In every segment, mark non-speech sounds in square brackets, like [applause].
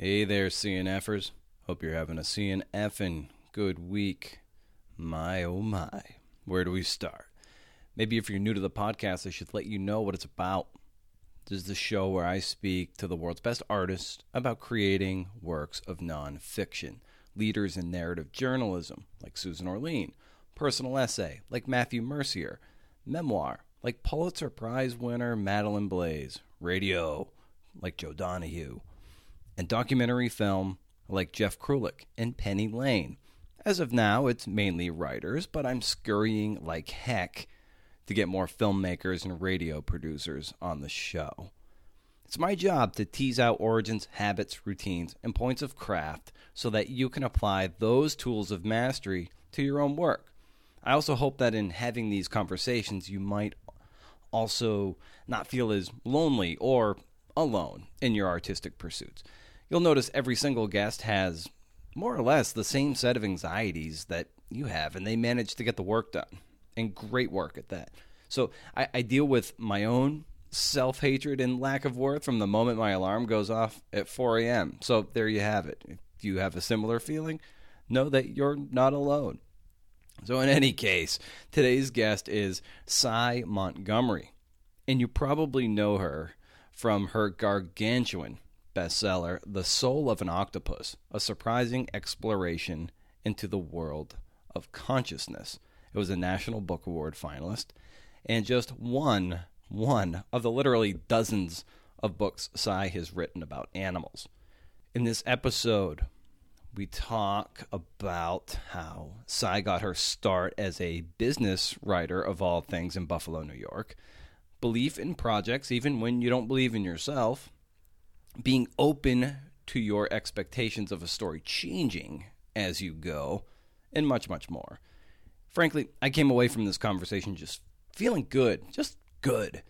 Hey there, CNFers. Hope you're having a CNFing good week. My oh my. Where do we start? Maybe if you're new to the podcast, I should let you know what it's about. This is the show where I speak to the world's best artists about creating works of nonfiction. Leaders in narrative journalism, like Susan Orlean, personal essay, like Matthew Mercier, memoir, like Pulitzer Prize winner Madeleine Blais, radio, like Joe Donahue, and documentary film like Jeff Krulik and Penny Lane. As of now, it's mainly writers, but I'm scurrying like heck to get more filmmakers and radio producers on the show. It's my job to tease out origins, habits, routines, and points of craft so that you can apply those tools of mastery to your own work. I also hope that in having these conversations, you might also not feel as lonely or alone in your artistic pursuits. You'll notice every single guest has more or less the same set of anxieties that you have, and they manage to get the work done, and great work at that. So I, I deal with my own self hatred and lack of worth from the moment my alarm goes off at 4 a.m. So there you have it. If you have a similar feeling, know that you're not alone. So, in any case, today's guest is Sy Montgomery, and you probably know her from her gargantuan bestseller, The Soul of an Octopus A Surprising Exploration into the World of Consciousness. It was a National Book Award finalist and just one, one of the literally dozens of books Sy has written about animals. In this episode, we talk about how Sy got her start as a business writer of all things in Buffalo, New York, belief in projects even when you don't believe in yourself, being open to your expectations of a story changing as you go, and much, much more. Frankly, I came away from this conversation just feeling good, just good.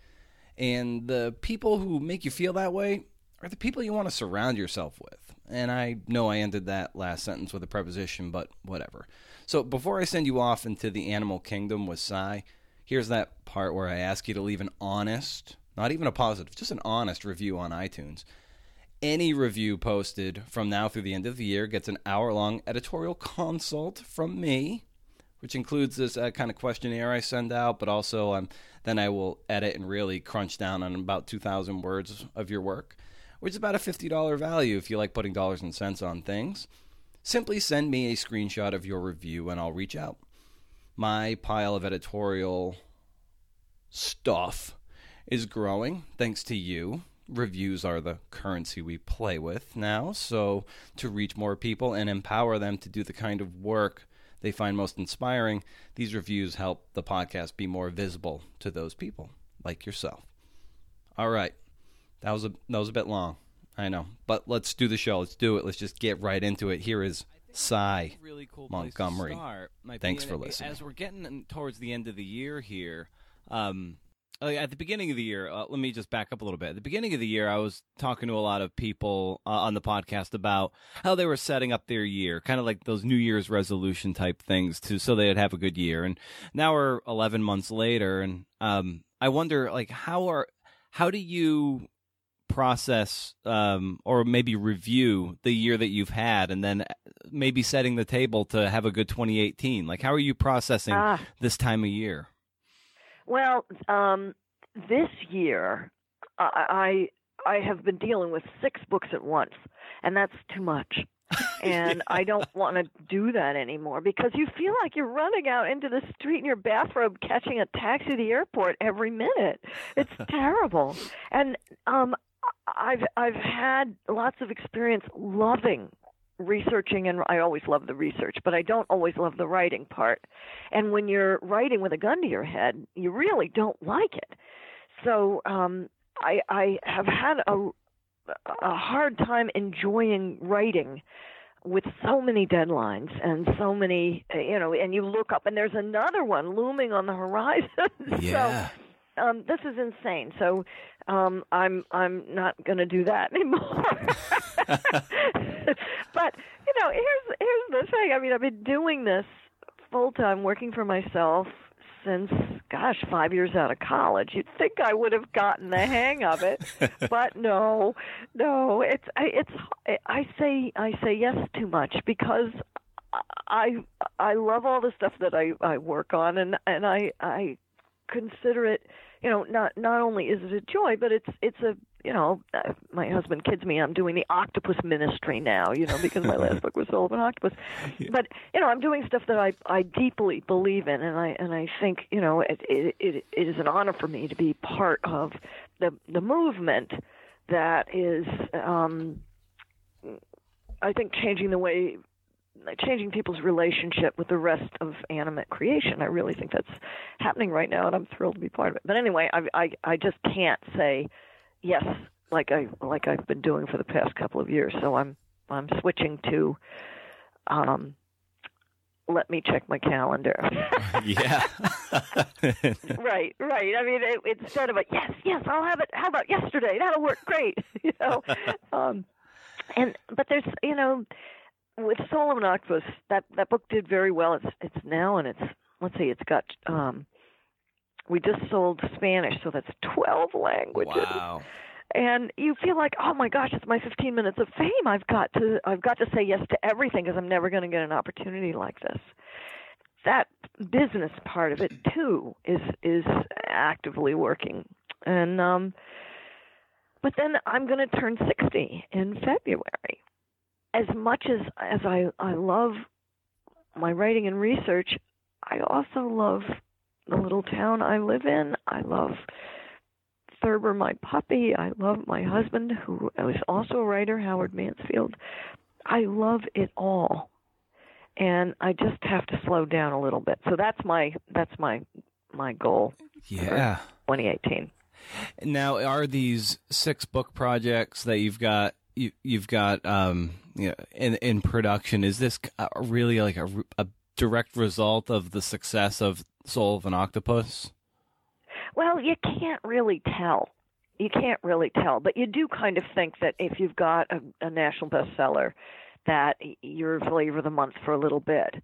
And the people who make you feel that way are the people you want to surround yourself with. And I know I ended that last sentence with a preposition, but whatever. So before I send you off into the animal kingdom with Sy, here's that part where I ask you to leave an honest, not even a positive, just an honest review on iTunes. Any review posted from now through the end of the year gets an hour long editorial consult from me, which includes this uh, kind of questionnaire I send out, but also um, then I will edit and really crunch down on about 2,000 words of your work, which is about a $50 value if you like putting dollars and cents on things. Simply send me a screenshot of your review and I'll reach out. My pile of editorial stuff is growing thanks to you reviews are the currency we play with now. So, to reach more people and empower them to do the kind of work they find most inspiring, these reviews help the podcast be more visible to those people like yourself. All right. That was a that was a bit long. I know. But let's do the show. Let's do it. Let's just get right into it. Here is Sy really cool Montgomery. Thanks for listening. As we're getting towards the end of the year here, um, at the beginning of the year, uh, let me just back up a little bit. At the beginning of the year, I was talking to a lot of people uh, on the podcast about how they were setting up their year, kind of like those New Year's resolution type things, to so they'd have a good year. And now we're 11 months later, and um, I wonder, like, how are how do you process um, or maybe review the year that you've had, and then maybe setting the table to have a good 2018? Like, how are you processing Ah. this time of year? Well, um, this year I I I have been dealing with six books at once, and that's too much. [laughs] And I don't want to do that anymore because you feel like you're running out into the street in your bathrobe, catching a taxi to the airport every minute. It's [laughs] terrible. And um, I've I've had lots of experience loving researching and I always love the research, but I don't always love the writing part. And when you're writing with a gun to your head, you really don't like it. So um I I have had a a hard time enjoying writing with so many deadlines and so many you know and you look up and there's another one looming on the horizon. [laughs] Yeah. So um this is insane. So um I'm I'm not going to do that [laughs] anymore. [laughs] [laughs] but you know, here's here's the thing. I mean, I've been doing this full time, working for myself since gosh, five years out of college. You'd think I would have gotten the hang of it, [laughs] but no, no. It's I, it's I say I say yes too much because I I love all the stuff that I I work on, and and I I consider it, you know, not not only is it a joy, but it's it's a you know, uh, my husband kids me. I'm doing the octopus ministry now, you know, because my [laughs] last book was Soul about Octopus. Yeah. But you know, I'm doing stuff that I I deeply believe in, and I and I think you know it it it, it is an honor for me to be part of the the movement that is, um, I think, changing the way changing people's relationship with the rest of animate creation. I really think that's happening right now, and I'm thrilled to be part of it. But anyway, I I, I just can't say yes like I like I've been doing for the past couple of years. So I'm I'm switching to um, let me check my calendar. [laughs] yeah. [laughs] right, right. I mean, it, instead of a yes, yes, I'll have it. How about yesterday? That'll work great. [laughs] you know, um, and but there's you know with Soul of an Octopus, that that book did very well. It's it's now and it's let's see, it's got um we just sold Spanish, so that's twelve languages. Wow. And you feel like, oh my gosh, it's my 15 minutes of fame. I've got to, I've got to say yes to everything because I'm never going to get an opportunity like this. That business part of it too is is actively working, and um, but then I'm going to turn 60 in February, as much as as I I love my writing and research, I also love the little town I live in. I love Thurber, my puppy. I love my husband, who is also a writer, Howard Mansfield. I love it all, and I just have to slow down a little bit. So that's my that's my my goal. Yeah, 2018. Now, are these six book projects that you've got you, you've got um, you know, in in production. Is this really like a, a direct result of the success of Soul of an Octopus? Well, you can't really tell. You can't really tell, but you do kind of think that if you've got a, a national bestseller, that you're flavor of the month for a little bit.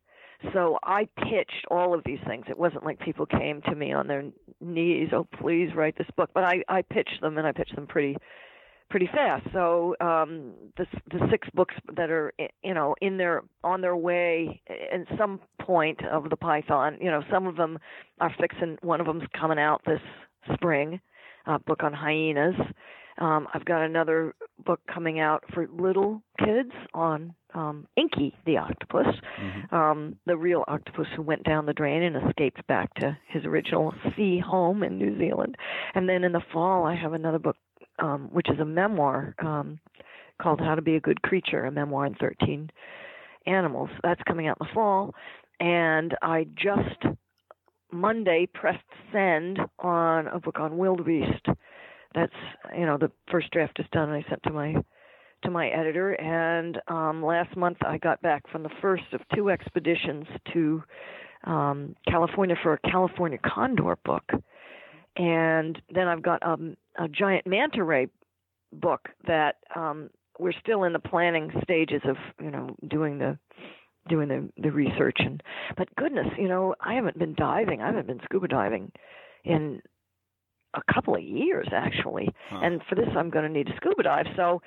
So I pitched all of these things. It wasn't like people came to me on their knees, "Oh, please write this book," but I I pitched them and I pitched them pretty pretty fast. So um, the the six books that are you know in their on their way in some point of the Python. You know, some of them are fixing. One of them's coming out this spring. A book on hyenas. Um, I've got another book coming out for little kids on um, Inky the octopus, mm-hmm. um, the real octopus who went down the drain and escaped back to his original sea home in New Zealand. And then in the fall, I have another book um, which is a memoir um, called How to Be a Good Creature, a memoir in 13 animals. That's coming out in the fall. And I just Monday pressed send on a book on wildebeest. That's you know the first draft is done. And I sent to my to my editor, and um, last month I got back from the first of two expeditions to um, California for a California condor book, and then I've got um, a giant manta ray book that um, we're still in the planning stages of you know doing the doing the the research and but goodness you know I haven't been diving. I haven't been scuba diving in a couple of years actually. Huh. and for this I'm going to need to scuba dive. So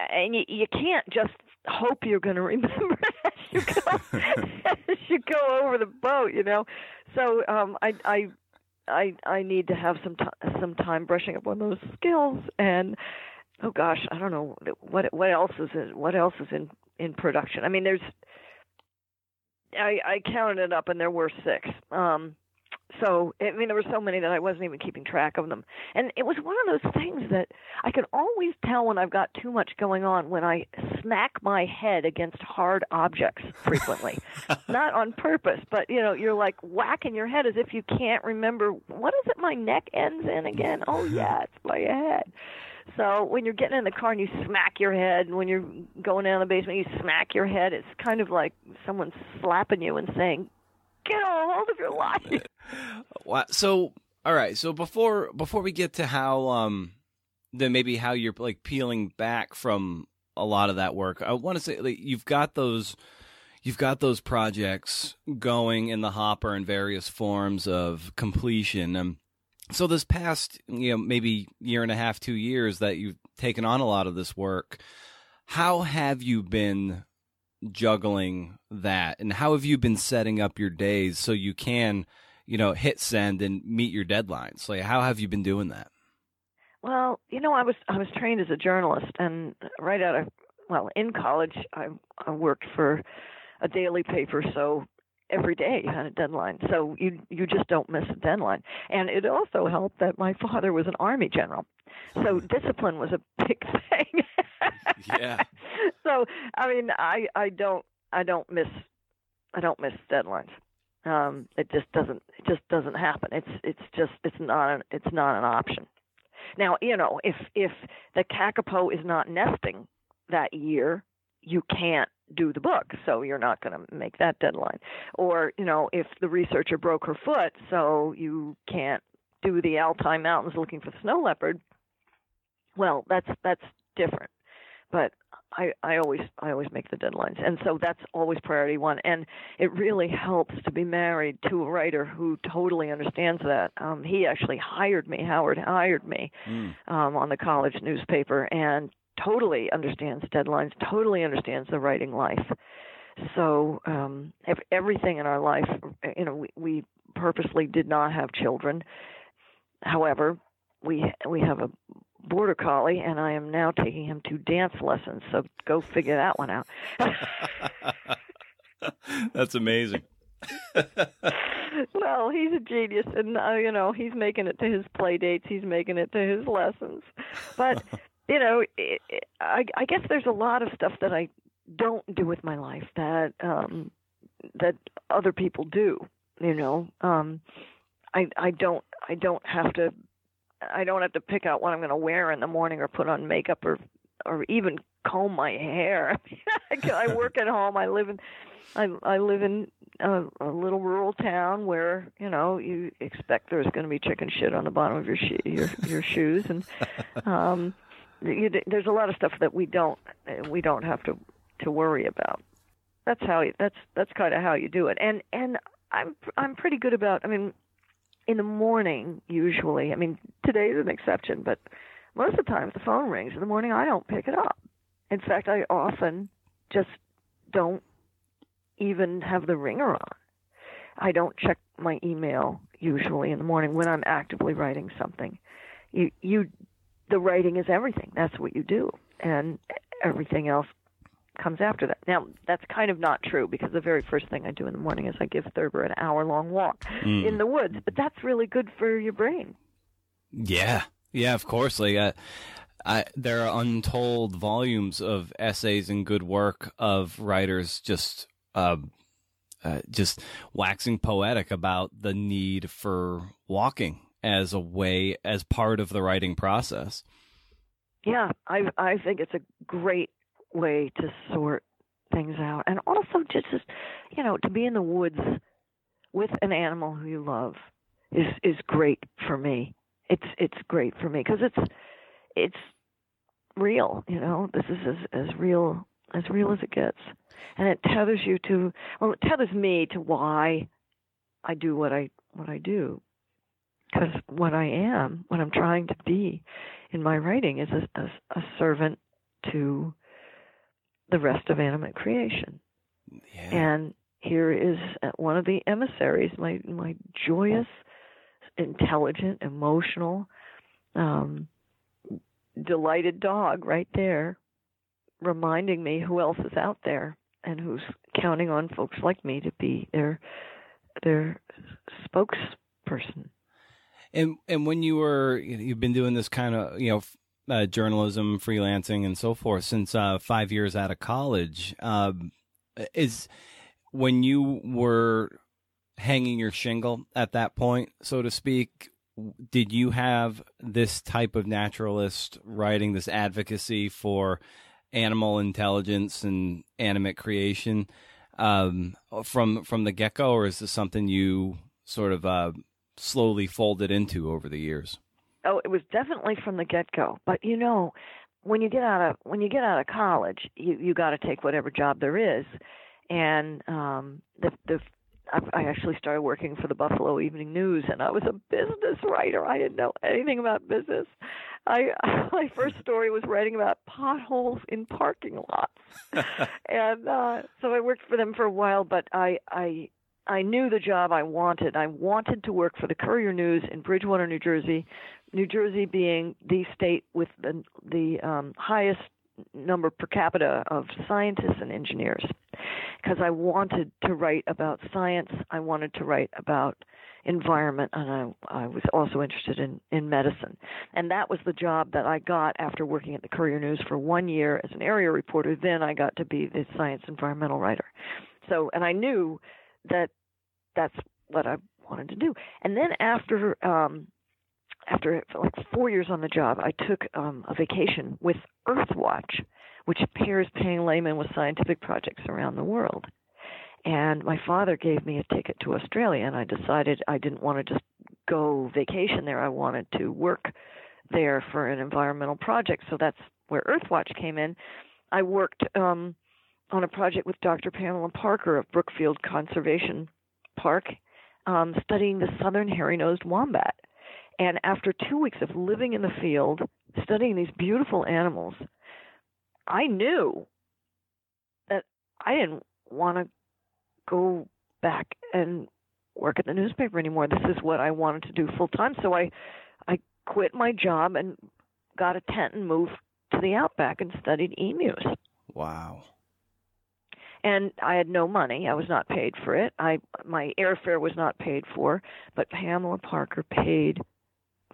and you, you can't just hope you're going [laughs] to remember as you go [laughs] as you go over the boat you know? So um I I I I need to have some t- some time brushing up on those skills and oh gosh, I don't know what what else is in, what else is in in production. I mean, there's I I counted it up and there were six. Um so I mean there were so many that I wasn't even keeping track of them. And it was one of those things that I can always tell when I've got too much going on when I smack my head against hard objects frequently. [laughs] Not on purpose, but you know, you're like whacking your head as if you can't remember what is it my neck ends in again? Oh [laughs] yeah, it's my head. So when you're getting in the car and you smack your head, and when you're going down the basement, you smack your head. It's kind of like someone slapping you and saying, get a hold of your life. [laughs] So, all right. So before before we get to how um then maybe how you're like peeling back from a lot of that work, I want to say like, you've got those you've got those projects going in the hopper in various forms of completion. Um, so this past, you know, maybe year and a half, two years that you've taken on a lot of this work, how have you been juggling that, and how have you been setting up your days so you can, you know, hit send and meet your deadlines? Like, how have you been doing that? Well, you know, I was I was trained as a journalist, and right out of well, in college, I, I worked for a daily paper, so every day had a deadline. So you you just don't miss a deadline. And it also helped that my father was an army general, so discipline was a [laughs] big thing. yeah. So I mean, I I don't I don't miss I don't miss deadlines. Um, it just doesn't it just doesn't happen. It's it's just it's not an, it's not an option. Now you know if if the kakapo is not nesting that year, you can't do the book, so you're not going to make that deadline. Or, you know, if the researcher broke her foot, so you can't do the Altai Mountains looking for the snow leopard, well, that's that's different. But I, I always I always make the deadlines, and so that's always priority one. And it really helps to be married to a writer who totally understands that. Um, he actually hired me. Howard hired me mm. um, on the college newspaper, and totally understands deadlines, totally understands the writing life. So um, everything in our life, you know, we, we purposely did not have children. However, we we have a border collie, and I am now taking him to dance lessons. So go figure that one out. [laughs] That's amazing. [laughs] well, he's a genius, and uh, you know he's making it to his play dates. He's making it to his lessons. But [laughs] you know, it, it, I, I guess there's a lot of stuff that I don't do with my life that um, that other people do. You know, um, I I don't I don't have to I don't have to pick out what I'm going to wear in the morning or put on makeup or or even comb my hair. [laughs] I work at home. I live in I I live in a, a little rural town where you know you expect there's going to be chicken shit on the bottom of your sho- your your shoes and [laughs] um you, there's a lot of stuff that we don't we don't have to to worry about. That's how you, that's that's kind of how you do it. And and I'm I'm pretty good about. I mean, in the morning usually. I mean, today's an exception, but most of the time the phone rings in the morning, I don't pick it up. In fact, I often just don't even have the ringer on. I don't check my email usually in the morning when I'm actively writing something. You you the writing is everything. That's what you do, and everything else comes after that. Now, that's kind of not true because the very first thing I do in the morning is I give Thurber an hour long walk mm. in the woods, but that's really good for your brain. Yeah, yeah, of course. Like, uh, I, there are untold volumes of essays and good work of writers just. Uh, uh, just waxing poetic about the need for walking as a way as part of the writing process. Yeah, I I think it's a great way to sort things out, and also just you know to be in the woods with an animal who you love is is great for me. It's it's great for me because it's it's real. You know, this is as as real as real as it gets, and it tethers you to well, it tethers me to why I do what I what I do because what I am, what I'm trying to be in my writing is a, a, a servant to the rest of animate creation. Yeah. And here is one of the emissaries, my my joyous, intelligent, emotional, um, delighted dog right there, reminding me who else is out there and who's counting on folks like me to be their their spokesperson. And and when you were you've been doing this kind of you know uh, journalism, freelancing, and so forth since uh, five years out of college, um, is when you were hanging your shingle at that point, so to speak. Did you have this type of naturalist writing, this advocacy for animal intelligence and animate creation um, from from the get go, or is this something you sort of uh, slowly folded into over the years? Oh, it was definitely from the get go. But you know, when you get out of when you get out of college, you you got to take whatever job there is, and um, the the I actually started working for the Buffalo Evening News, and I was a business writer. I didn't know anything about business. I [laughs] my first [laughs] story was writing about potholes in parking lots, [laughs] and uh, so I worked for them for a while. But I I I knew the job I wanted. I wanted to work for the Courier News in Bridgewater, New Jersey. New Jersey being the state with the the um, highest number per capita of scientists and engineers because I wanted to write about science. I wanted to write about environment, and I, I was also interested in, in medicine. And that was the job that I got after working at the Courier News for one year as an area reporter. Then I got to be the science environmental writer. So, and I knew that that's what I wanted to do. And then after um, after like four years on the job, I took um, a vacation with Earthwatch, which pairs paying laymen with scientific projects around the world. And my father gave me a ticket to Australia, and I decided I didn't want to just go vacation there. I wanted to work there for an environmental project. So that's where Earthwatch came in. I worked um, on a project with Dr. Pamela Parker of Brookfield Conservation Park, um, studying the southern hairy-nosed wombat. And after two weeks of living in the field, studying these beautiful animals, I knew that I didn't want to go back and work at the newspaper anymore. This is what I wanted to do full time. So I I quit my job and got a tent and moved to the outback and studied emus. Wow. And I had no money. I was not paid for it. I my airfare was not paid for, but Pamela Parker paid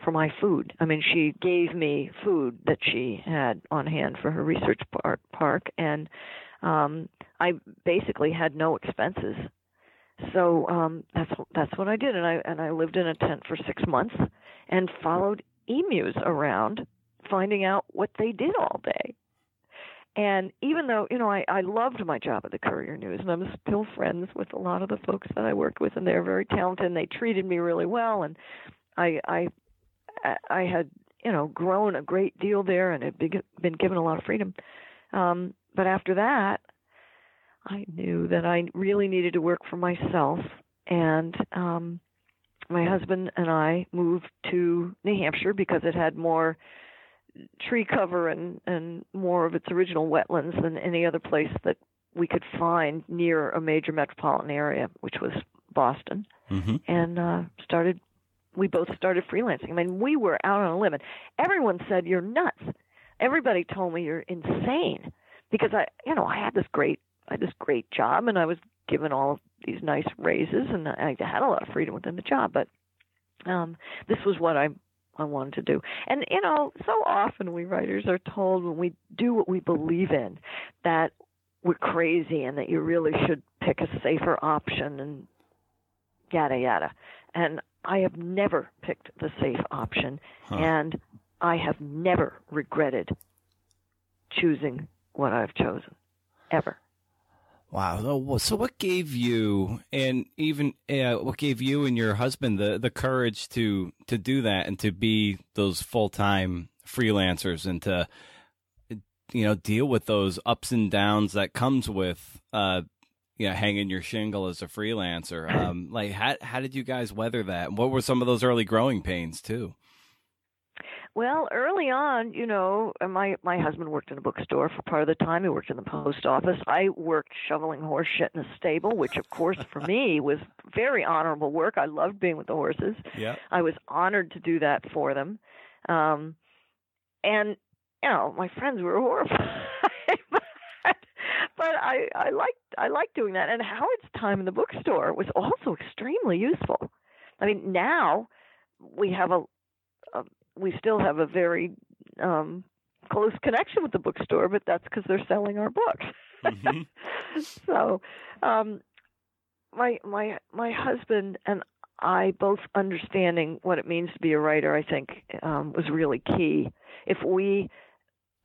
for my food. I mean, she gave me food that she had on hand for her research park, park and um, I basically had no expenses. So um, that's that's what I did, and I and I lived in a tent for six months and followed emus around, finding out what they did all day. And even though you know I I loved my job at the Courier News, and I'm still friends with a lot of the folks that I worked with, and they're very talented, and they treated me really well, and I I I had you know grown a great deal there and had been given a lot of freedom. Um, but after that, I knew that I really needed to work for myself, and um, my husband and I moved to New Hampshire because it had more tree cover and and more of its original wetlands than any other place that we could find near a major metropolitan area, which was Boston, mm-hmm. and uh, started we both started freelancing. I mean, we were out on a limb, everyone said you're nuts. Everybody told me you're insane because I, you know, I had this great, I had this great job, and I was given all these nice raises, and I had a lot of freedom within the job. But um, this was what I I wanted to do. And you know, so often we writers are told when we do what we believe in that we're crazy and that you really should pick a safer option and yada yada. And I have never picked the safe option, huh. and I have never regretted choosing what I've chosen, ever. Wow. So, what gave you, and even uh, what gave you and your husband the the courage to to do that and to be those full time freelancers and to you know deal with those ups and downs that comes with uh, you know, hanging your shingle as a freelancer. Um, like, how how did you guys weather that? What were some of those early growing pains too? Well, early on, you know, uh, my my husband worked in a bookstore for part of the time. He worked in the post office. I worked shoveling horse shit in a stable, which, of course, for me was very honorable work. I loved being with the horses. Yeah, I was honored to do that for them. Um, and you know, my friends were [laughs] horrified. but I I liked I liked doing that. And Howard's time in the bookstore was also extremely useful. I mean, now we have a, a we still have a very um close connection with the bookstore, but that's because they're selling our books. Mm-hmm. [laughs] so, um, my my my husband and I both understanding what it means to be a writer, I think, um, was really key. If we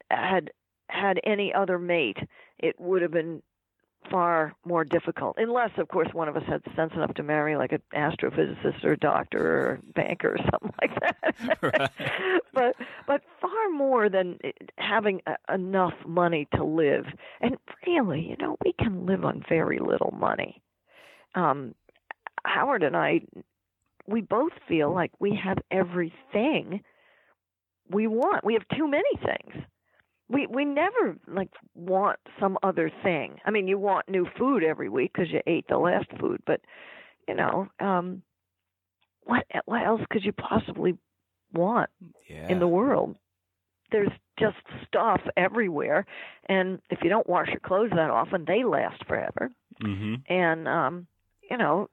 had had any other mate, it would have been far more difficult, unless, of course, one of us had sense enough to marry like an astrophysicist or a doctor or a banker or [laughs] something like that. [laughs] Right. but but far more than having a, enough money to live. And really, you know, we can live on very little money. Um, Howard and I, we both feel like we have everything we want. We have too many things we we never like want some other thing. I mean, you want new food every week because you ate the last food, but you know, um, what what else could you possibly want yeah. in the world? There's just stuff everywhere, and if you don't wash your clothes that often, they last forever. Mm-hmm. And um, you know,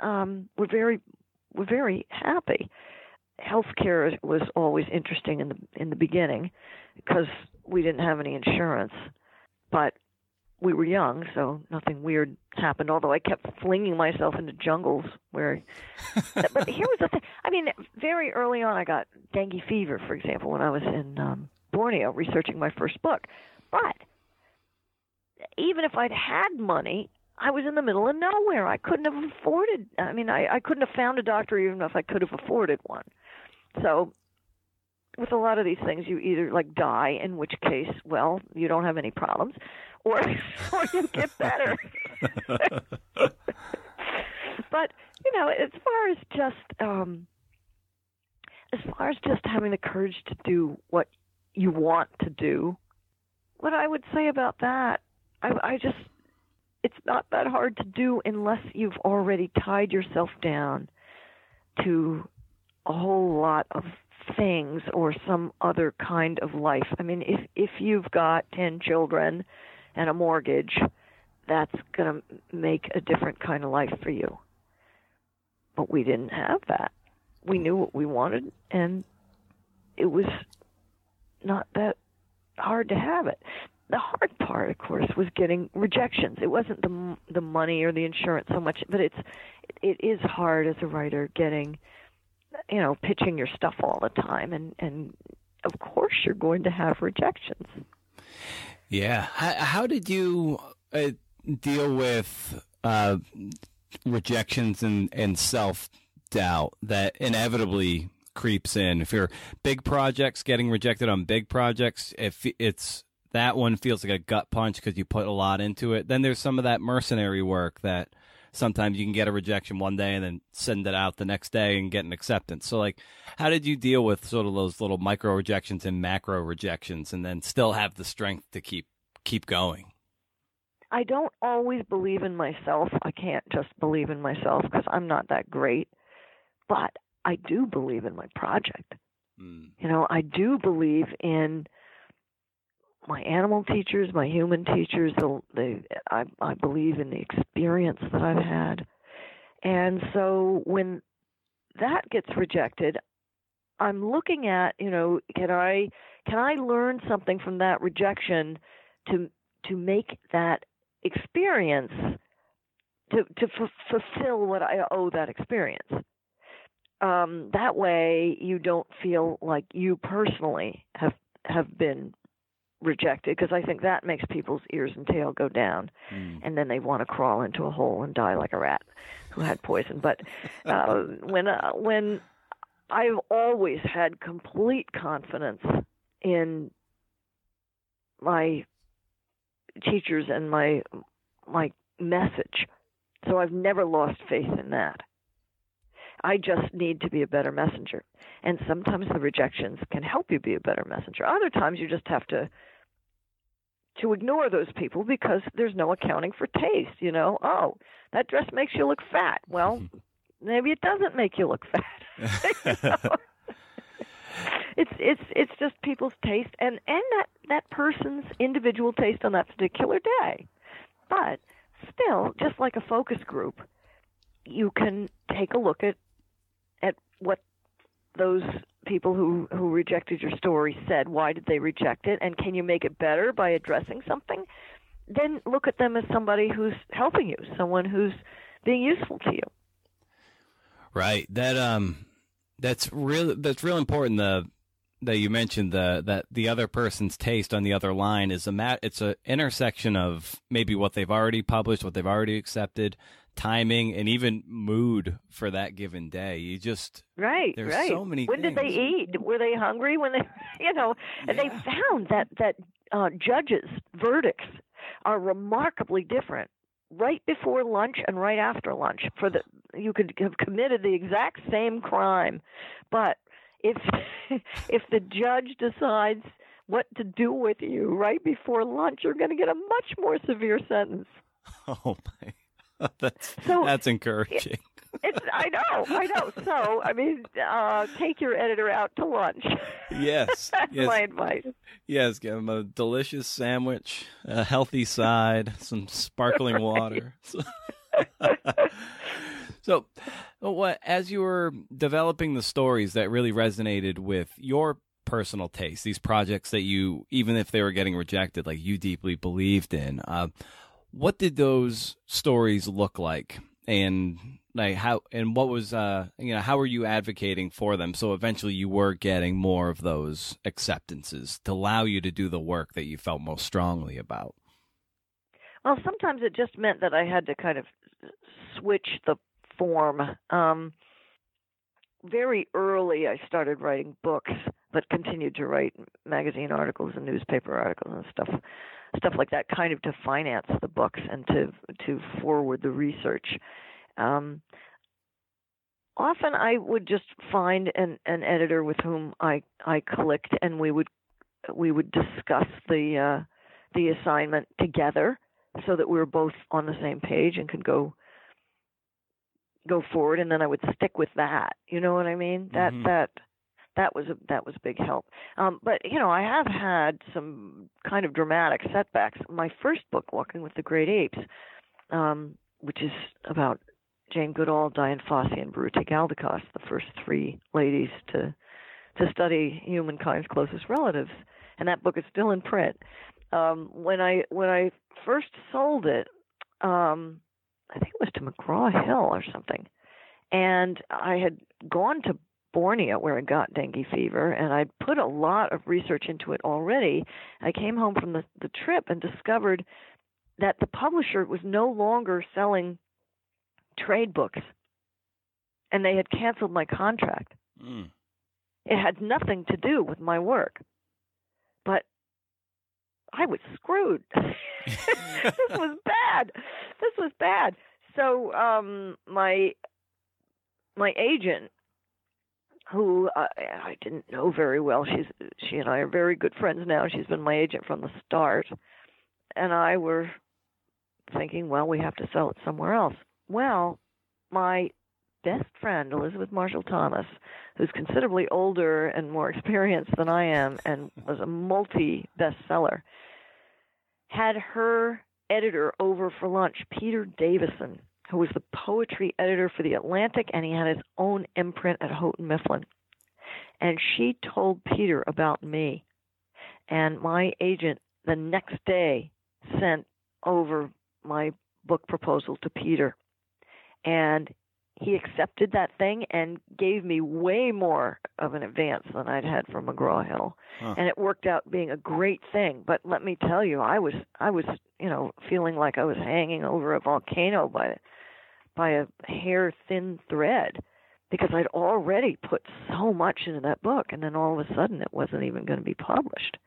um, we're very we're very happy. Healthcare was always interesting in the in the beginning because we didn't have any insurance, but we were young, so nothing weird happened. Although I kept flinging myself into jungles where. [laughs] but here was the thing. I mean, very early on, I got dengue fever, for example, when I was in um, Borneo researching my first book. But even if I'd had money, I was in the middle of nowhere. I couldn't have afforded. I mean, I, I couldn't have found a doctor even if I could have afforded one. So with a lot of these things, you either like die, in which case, well, you don't have any problems, or [laughs] or you get better. [laughs] but you know, as far as just um, as far as just having the courage to do what you want to do, what I would say about that, I, I just it's not that hard to do unless you've already tied yourself down to a whole lot of things or some other kind of life. I mean, if if you've got 10 children and a mortgage, that's going to make a different kind of life for you. But we didn't have that. We knew what we wanted and it was not that hard to have it. The hard part, of course, was getting rejections. It wasn't the the money or the insurance so much, but it's it is hard as a writer getting you know, pitching your stuff all the time, and and of course you're going to have rejections. Yeah. How, how did you uh, deal with uh, rejections and, and self doubt that inevitably creeps in? If you're big projects getting rejected on big projects, if it's that one feels like a gut punch because you put a lot into it, then there's some of that mercenary work that sometimes you can get a rejection one day and then send it out the next day and get an acceptance. So like how did you deal with sort of those little micro rejections and macro rejections and then still have the strength to keep keep going? I don't always believe in myself. I can't just believe in myself because I'm not that great. But I do believe in my project. Mm. You know, I do believe in my animal teachers, my human teachers, the, the I, I believe in the experience that I've had. And so when that gets rejected, I'm looking at, you know, can I can I learn something from that rejection to to make that experience to to f- fulfill what I owe that experience. Um, that way, you don't feel like you personally have have been rejected because I think that makes people's ears and tail go down, mm. and then they want to crawl into a hole and die like a rat who had poison. But uh, [laughs] when uh, when I've always had complete confidence in my teachers and my my message, so I've never lost faith in that. I just need to be a better messenger. And sometimes the rejections can help you be a better messenger. Other times you just have to to ignore those people because there's no accounting for taste, you know. Oh, that dress makes you look fat. Well, [laughs] maybe it doesn't make you look fat. [laughs] you [laughs] it's it's it's just people's taste and and that that person's individual taste on that particular day. But still, just like a focus group, you can take a look at at what those people who who rejected your story said why did they reject it? And can you make it better by addressing something? Then look at them as somebody who's helping you someone who's being useful to you. Right. That um that's real that's real important the that you mentioned the that the other person's taste on the other line is a mat it's a intersection of maybe what they've already published, what they've already accepted, timing, and even mood for that given day. You just right, there's right. so many. When things. did they eat? Were they hungry when they, [laughs] you know? And they found that that uh, judges' verdicts are remarkably different right before lunch and right after lunch. For the you could have committed the exact same crime, but if [laughs] if the judge decides what to do with you right before lunch, you're going to get a much more severe sentence. [laughs] Oh my, [laughs] that's So- that's encouraging. It's I know, I know. So I mean, uh, take your editor out to lunch. Yes, [laughs] That's yes, my advice. yes. Give them a delicious sandwich, a healthy side, some sparkling [laughs] water. so, what as you were developing the stories that really resonated with your personal taste, these projects that you, even if they were getting rejected, like you deeply believed in, uh, what did those stories look like, and like how, and what was, uh, you know, how were you advocating for them? So eventually, you were getting more of those acceptances to allow you to do the work that you felt most strongly about. Well, sometimes it just meant that I had to kind of switch the form. Um, very early, I started writing books, but continued to write magazine articles and newspaper articles and stuff, stuff like that, kind of to finance the books and to to forward the research. Um, often, I would just find an an editor with whom I I clicked, and we would we would discuss the uh, the assignment together so that we were both on the same page and could go go forward and then I would stick with that. You know what I mean? That Mhm. that that was a that was a big help. Um but you know, I have had some kind of dramatic setbacks. My first book, Walking with the Great Apes, um, which is about Jane Goodall, Dian Fossey, and Biruté Galdikas, the first three ladies to to study humankind's closest relatives, and that book is still in print. Um, when I when I first sold it, um, I think it was to McGraw Hill or something, and I had gone to Borneo where I got dengue fever, and I'd put a lot of research into it already. I came home from the the trip and discovered that the publisher was no longer selling trade books, and they had canceled my contract. Mm. It had nothing to do with my work. But I was screwed. [laughs] this was bad. This was bad. So um my my agent who uh, I didn't know very well. She's she and I are very good friends now. She's been my agent from the start. And I were thinking, well, we have to sell it somewhere else. Well, my best friend, Elizabeth Marshall Thomas, who's considerably older and more experienced than I am and was a multi bestseller, had her editor over for lunch, Peter Davison, who was the poetry editor for The Atlantic, and he had his own imprint at Houghton Mifflin. And she told Peter about me. And my agent the next day sent over my book proposal to Peter. And he accepted that thing and gave me way more of an advance than I'd had from McGraw Hill. Huh. And it worked out being a great thing. But let me tell you, I was I was, you know, feeling like I was hanging over a volcano by by a hair thin thread because I'd already put so much into that book and then all of a sudden it wasn't even going to be published.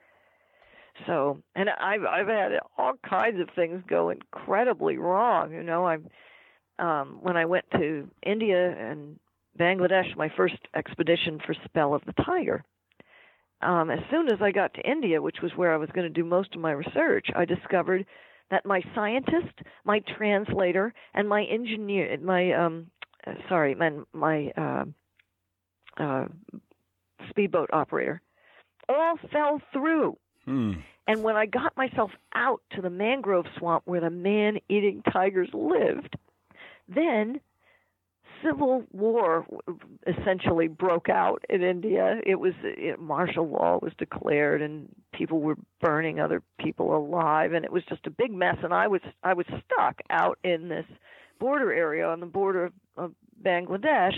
So, and I've I've had all kinds of things go incredibly wrong. You know, I'm um, when I went to India and Bangladesh, my first expedition for Spell of the Tiger. Um, as soon as I got to India, which was where I was going to do most of my research, I discovered that my scientist, my translator, and my engineer, my um, sorry, my my uh, uh, speedboat operator, all fell through. Hmm. And when I got myself out to the mangrove swamp where the man eating tigers lived, then civil war essentially broke out in India. It was it, martial law was declared, and people were burning other people alive, and it was just a big mess. And I was I was stuck out in this border area on the border of, of Bangladesh,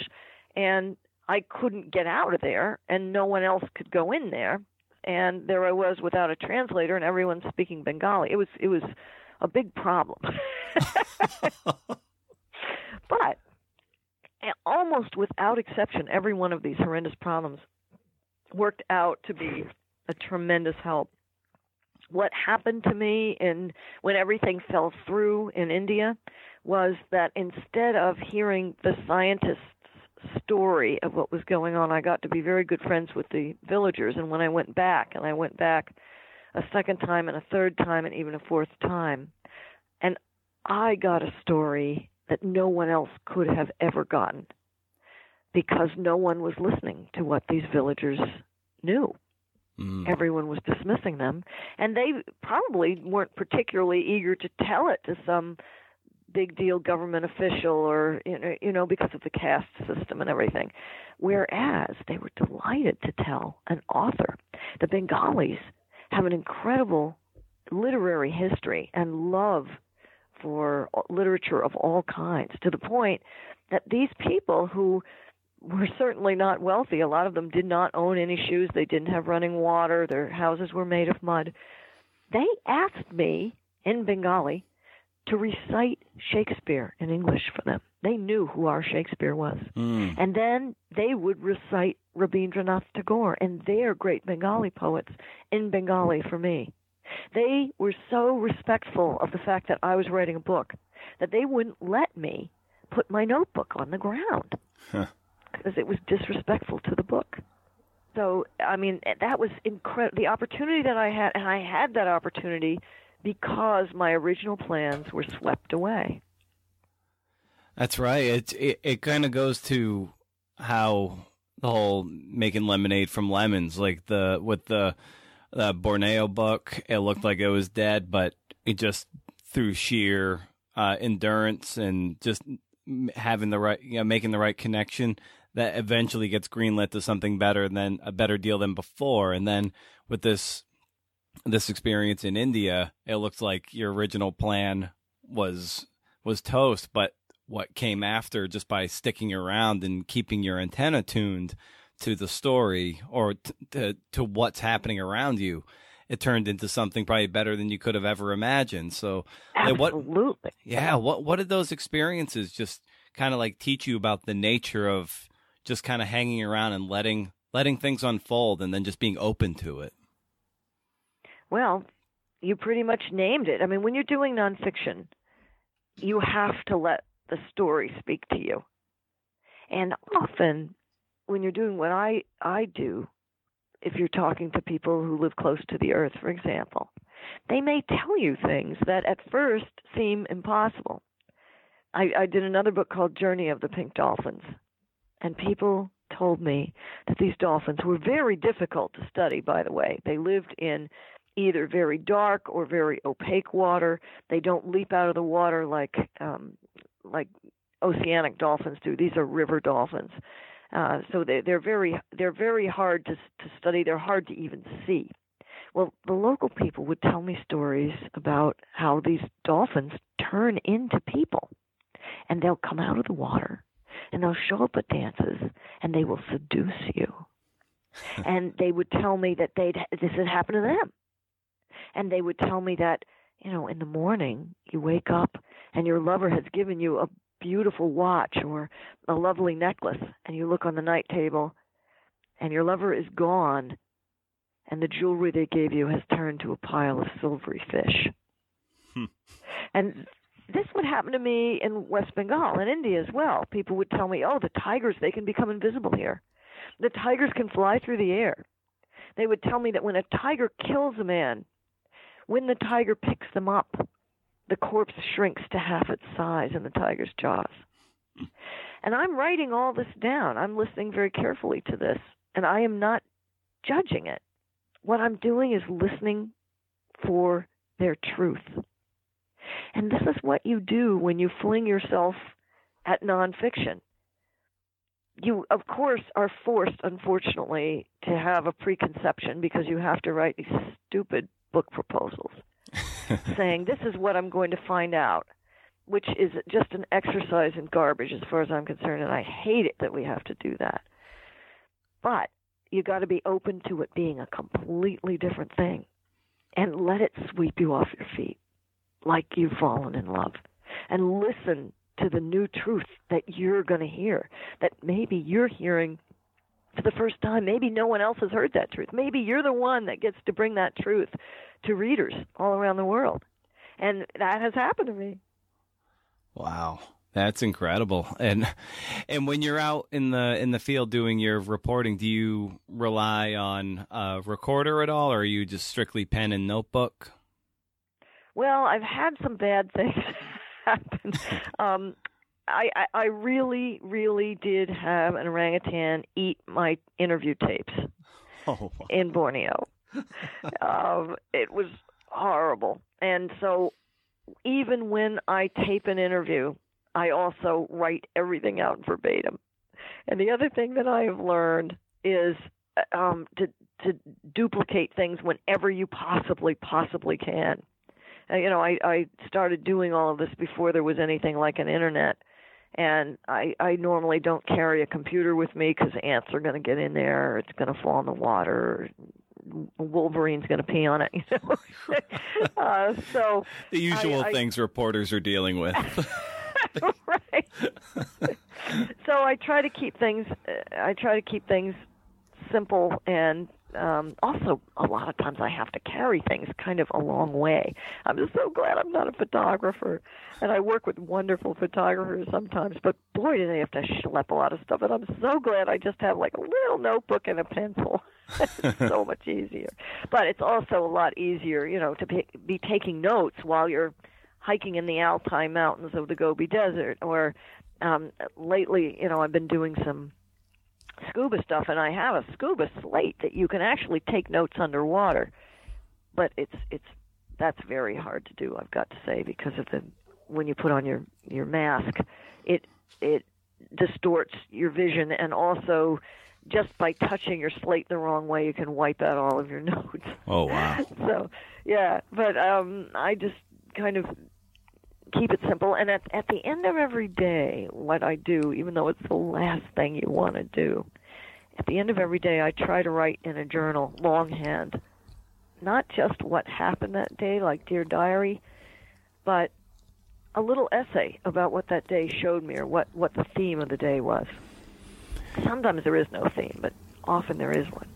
and I couldn't get out of there, and no one else could go in there. And there I was without a translator, and everyone speaking Bengali. It was it was a big problem. [laughs] [laughs] but almost without exception, every one of these horrendous problems worked out to be a tremendous help. What happened to me in when everything fell through in India was that instead of hearing the scientists' story of what was going on, I got to be very good friends with the villagers. And when I went back, and I went back a second time and a third time and even a fourth time, and I got a story that no one else could have ever gotten because no one was listening to what these villagers knew. Mm. Everyone was dismissing them, and they probably weren't particularly eager to tell it to some big deal government official or you know, you know because of the caste system and everything. Whereas they were delighted to tell an author. The Bengalis have an incredible literary history and love for literature of all kinds to the point that these people who were certainly not wealthy, a lot of them did not own any shoes, they didn't have running water, their houses were made of mud. They asked me in Bengali to recite Shakespeare in English for them. They knew who our Shakespeare was. Mm. And then they would recite Rabindranath Tagore and their great Bengali poets in Bengali for me. They were so respectful of the fact that I was writing a book that they wouldn't let me put my notebook on the ground because it was disrespectful to the book. So, I mean, that was incredible. The opportunity that I had, and I had that opportunity because my original plans were swept away. That's right. It it, it kind of goes to how the whole making lemonade from lemons, like the with the the Borneo book. It looked like it was dead, but it just through sheer uh, endurance and just having the right, you know, making the right connection, that eventually gets greenlit to something better than a better deal than before. And then with this this experience in India, it looks like your original plan was was toast, but what came after just by sticking around and keeping your antenna tuned to the story or t- to to what's happening around you, it turned into something probably better than you could have ever imagined. So, absolutely, what, yeah. What what did those experiences just kind of like teach you about the nature of just kind of hanging around and letting letting things unfold and then just being open to it? Well, you pretty much named it. I mean, when you're doing nonfiction, you have to let the story speak to you. And often when you're doing what I I do, if you're talking to people who live close to the earth, for example, they may tell you things that at first seem impossible. I, I did another book called Journey of the Pink Dolphins, and people told me that these dolphins were very difficult to study, by the way. They lived in either very dark or very opaque water. They don't leap out of the water like um, like oceanic dolphins do. These are river dolphins. Uh, so they, they're very they're very hard to to study. They're hard to even see. Well, the local people would tell me stories about how these dolphins turn into people, and they'll come out of the water, and they'll show up at dances, and they will seduce you. [laughs] and they would tell me that they'd this had happened to them, and they would tell me that you know in the morning you wake up and your lover has given you a beautiful watch or a lovely necklace and you look on the night table and your lover is gone and the jewelry they gave you has turned to a pile of silvery fish. Hmm. And this would happen to me in West Bengal in India as well. People would tell me, "Oh, the tigers, they can become invisible here. The tigers can fly through the air." They would tell me that when a tiger kills a man, when the tiger picks them up, the corpse shrinks to half its size in the tiger's jaws. And I'm writing all this down. I'm listening very carefully to this, and I am not judging it. What I'm doing is listening for their truth. And this is what you do when you fling yourself at nonfiction. You, of course, are forced, unfortunately, to have a preconception because you have to write these stupid book proposals. [laughs] saying, This is what I'm going to find out, which is just an exercise in garbage as far as I'm concerned, and I hate it that we have to do that. But you got to be open to it being a completely different thing and let it sweep you off your feet like you've fallen in love and listen to the new truth that you're going to hear that maybe you're hearing for the first time maybe no one else has heard that truth maybe you're the one that gets to bring that truth to readers all around the world and that has happened to me wow that's incredible. [laughs] And and when you're out in the in the field doing your reporting, do you rely on a recorder at all or are you just strictly pen and notebook? Well, I've had some bad things [laughs] happen. um I, I, I really, really did have an orangutan eat my interview tapes [laughs] oh, wow. in Borneo. [laughs] um, it was horrible. And so even when I tape an interview, I also write everything out verbatim. And the other thing that I have learned is um, to to duplicate things whenever you possibly possibly can. Uh, you know, I I started doing all of this before there was anything like an internet, and I I normally don't carry a computer with me because ants are going to get in there, it's going to fall in the water, Wolverine's going to pee on it. [laughs] You know, [laughs] uh, so the usual I, things I, reporters are dealing with. [laughs] right. so I try to keep things. I try to keep things simple and um also a lot of times I have to carry things kind of a long way. I'm just so glad I'm not a photographer and I work with wonderful photographers sometimes, but boy do they have to schlep a lot of stuff and I'm so glad I just have like a little notebook and a pencil. [laughs] it's so much easier. But it's also a lot easier, you know, to be, be taking notes while you're hiking in the Altai Mountains of the Gobi Desert, or um, lately, you know, I've been doing some scuba stuff, and I have a scuba slate that you can actually take notes underwater. But it's it's that's very hard to do, I've got to say, because of the when you put on your your mask, it it distorts your vision, and also just by touching your slate the wrong way, you can wipe out all of your [laughs] notes. Oh wow! so yeah, but um, I just kind of keep it simple. And at at the end of every day, what I do, even though it's the last thing you want to do, at the end of every day, I try to write in a journal, longhand, not just what happened that day, like dear diary, but a little essay about what that day showed me or what what the theme of the day was. Sometimes there is no theme, but often there is one.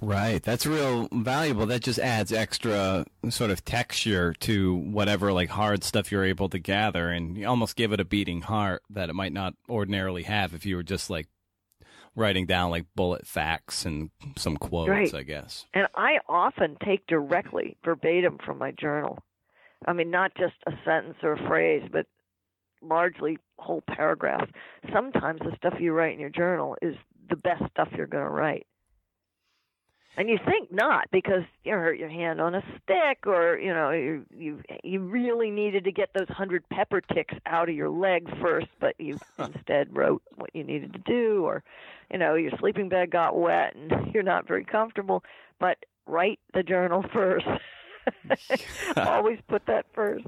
Right. That's real valuable. That just adds extra sort of texture to whatever like hard stuff you're able to gather and you almost give it a beating heart that it might not ordinarily have if you were just like writing down like bullet facts and some quotes, right. I guess. And I often take directly verbatim from my journal. I mean, not just a sentence or a phrase, but largely whole paragraphs. Sometimes the stuff you write in your journal is the best stuff you're going to write. And you think not because you hurt your hand on a stick, or you know you you you really needed to get those hundred pepper ticks out of your leg first, but you [laughs] instead wrote what you needed to do, or you know your sleeping bag got wet and [laughs] you're not very comfortable. But write the journal [laughs] first. Always put that first.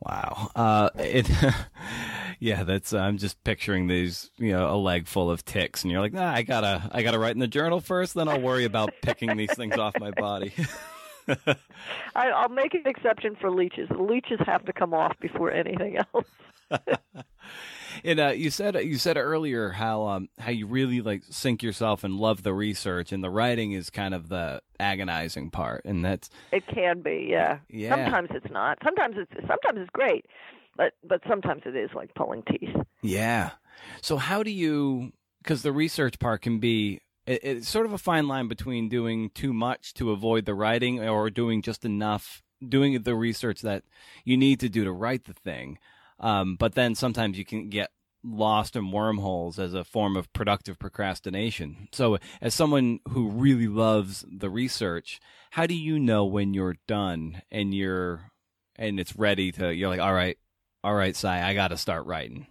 Wow. Uh, it, [laughs] yeah, that's. I'm just picturing these, you know, a leg full of ticks, and you're like, nah, I gotta, I gotta write in the journal first, then I'll worry about picking these things off my body. [laughs] I, I'll make an exception for leeches. The leeches have to come off before anything else. [laughs] and uh, you said you said earlier how um, how you really like sink yourself and love the research, and the writing is kind of the agonizing part, and that's it can be, yeah. Yeah. Sometimes it's not. Sometimes it's sometimes it's great, but but sometimes it is like pulling teeth. Yeah. So how do you? Because the research part can be it, it's sort of a fine line between doing too much to avoid the writing or doing just enough doing the research that you need to do to write the thing um, but then sometimes you can get lost in wormholes as a form of productive procrastination. So, as someone who really loves the research, how do you know when you're done and you're and it's ready to you're like, all right, all right, Sy, I got to start writing.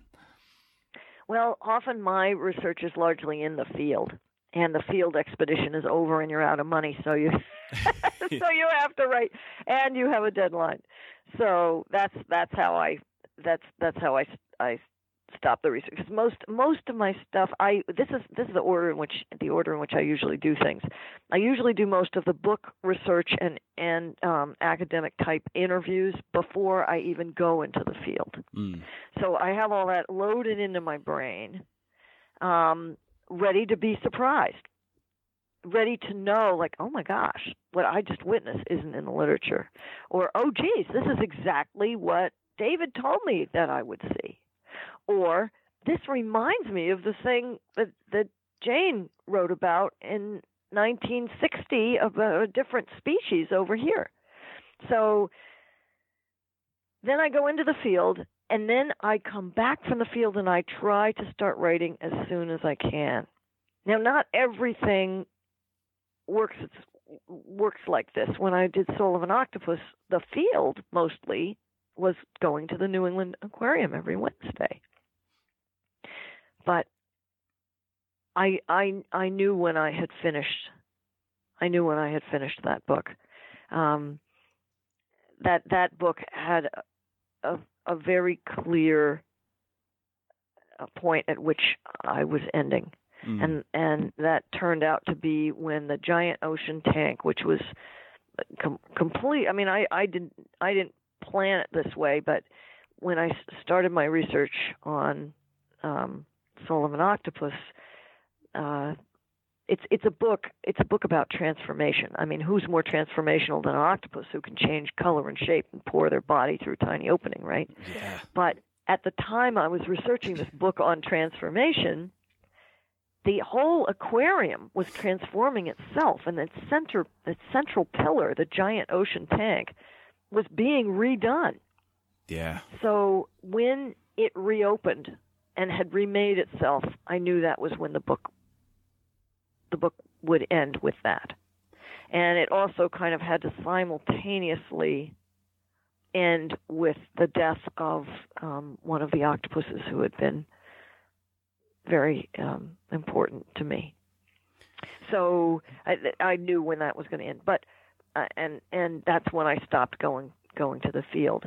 Well, often my research is largely in the field, and the field expedition is over, and you're out of money, so you [laughs] [laughs] so you have to write, and you have a deadline. So that's that's how I that's that's how I I stop the research because most most of my stuff I this is this is the order in which the order in which I usually do things. I usually do most of the book research and and um, academic type interviews before I even go into the field. Mm. So I have all that loaded into my brain, um, ready to be surprised, ready to know, like, oh my gosh, what I just witnessed isn't in the literature, or oh geez, this is exactly what David told me that I would see or this reminds me of the thing that that Jane wrote about in 1960 about a different species over here. So then I go into the field and then I come back from the field and I try to start writing as soon as I can. Now not everything works works like this. When I did Soul of an Octopus, the field mostly was going to the New England Aquarium every Wednesday but I I I knew when I had finished. I knew when I had finished that book. Um, that that book had a a very clear uh, point at which I was ending. Mm. And and that turned out to be when the giant ocean tank, which was com- complete. I mean, I I didn't I didn't plan it this way, but when I started my research on um, Soul of an Octopus, uh, it's it's a book it's a book about transformation. I mean, who's more transformational than an octopus who can change color and shape and pour their body through a tiny opening, right? Yeah. But at the time I was researching this book on transformation, the whole aquarium was transforming itself, and its center, its central pillar, the giant ocean tank, was being redone. Yeah. So when it reopened and had remade itself, I knew that was when the book the book would end with that. And it also kind of had to simultaneously end with the death of um, one of the octopuses who had been very um, important to me. So I, I knew when that was going to end, but uh, and and that's when I stopped going going to the field.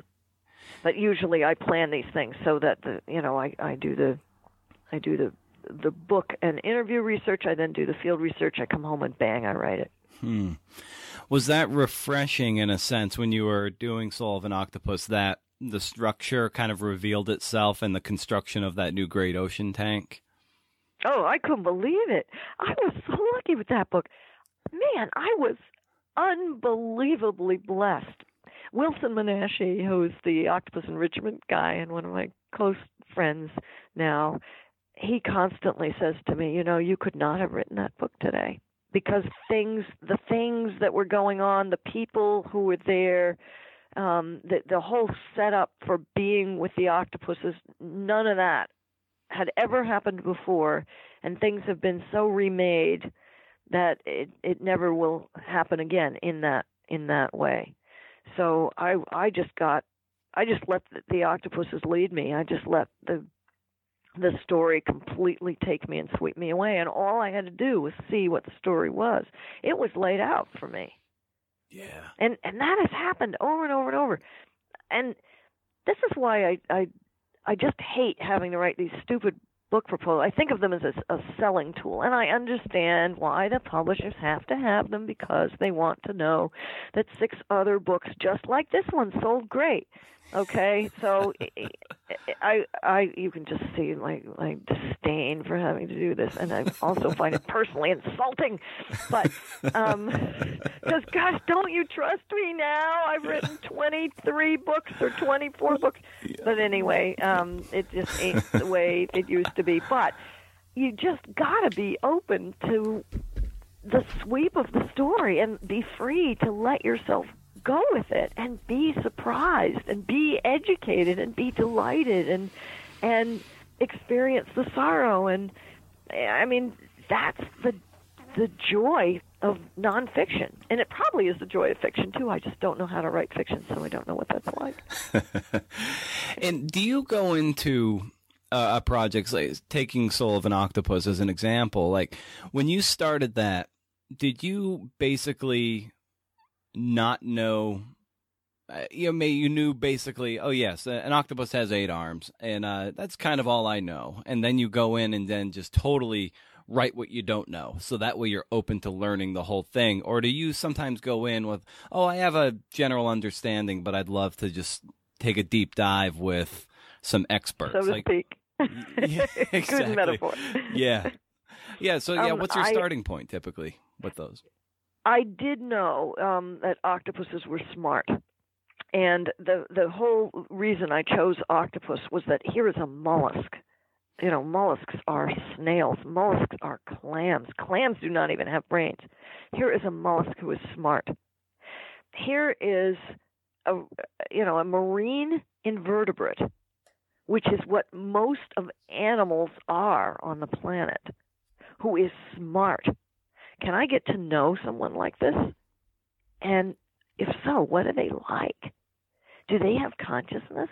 But usually I plan these things so that the you know I I do the I do the the book and interview research. I then do the field research. I come home and bang, I write it. Hmm. Was that refreshing in a sense when you were doing Soul of an Octopus that the structure kind of revealed itself in the construction of that new Great Ocean tank? Oh, I couldn't believe it. I was so lucky with that book. Man, I was unbelievably blessed. Wilson Menashi, who's the octopus enrichment guy and one of my close friends now, he constantly says to me, you know, you could not have written that book today because things, the things that were going on, the people who were there, um, the the whole setup for being with the octopuses, none of that had ever happened before, and things have been so remade that it it never will happen again in that in that way. So I I just got I just let the, the octopuses lead me. I just let the the story completely take me and sweep me away and all I had to do was see what the story was. It was laid out for me. Yeah. And and that has happened over and over and over. And this is why I I I just hate having to write these stupid book proposal, I think of them as a, a selling tool, and I understand why the publishers have to have them because they want to know that six other books just like this one sold great. Okay, so I, I, you can just see my my disdain for having to do this, and I also find it personally insulting. But, um, because gosh, don't you trust me now? I've written twenty three books or twenty four books, but anyway, um, it just ain't the way it used to be. But you just gotta be open to the sweep of the story and be free to let yourself go with it and be surprised and be educated and be delighted and and experience the sorrow and I mean that's the the joy of nonfiction and it probably is the joy of fiction too. I just don't know how to write fiction, so I don't know what that's like. [laughs] and do you go into uh, a project like taking Soul of an Octopus as an example? Like when you started that, did you basically not know uh, you know, may you knew basically, oh yes, an octopus has eight arms, and uh, that's kind of all I know. And then you go in and then just totally write what you don't know, so that way you're open to learning the whole thing. Or do you sometimes go in with, oh, I have a general understanding, but I'd love to just take a deep dive with some experts, so to like, speak. [laughs] yeah, exactly. [laughs] Good metaphor. Yeah, yeah. So yeah, Um, what's your I- starting point typically with those? I did know um, that octopuses were smart, and the the whole reason I chose octopus was that here is a mollusk. You know, mollusks are snails. Mollusks are clams. Clams do not even have brains. Here is a mollusk who is smart. Here is a you know a marine invertebrate, which is what most of animals are on the planet, who is smart can I get to know someone like this? And if so, what are they like? Do they have consciousness?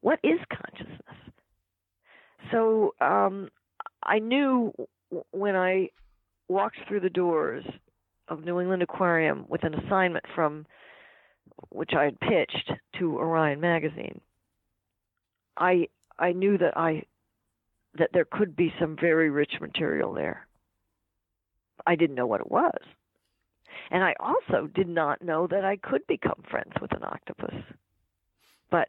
What is consciousness? So um, I knew when I walked through the doors of New England Aquarium with an assignment from which I had pitched to Orion magazine. I I knew that I that there could be some very rich material there. I didn't know what it was. And I also did not know that I could become friends with an octopus. But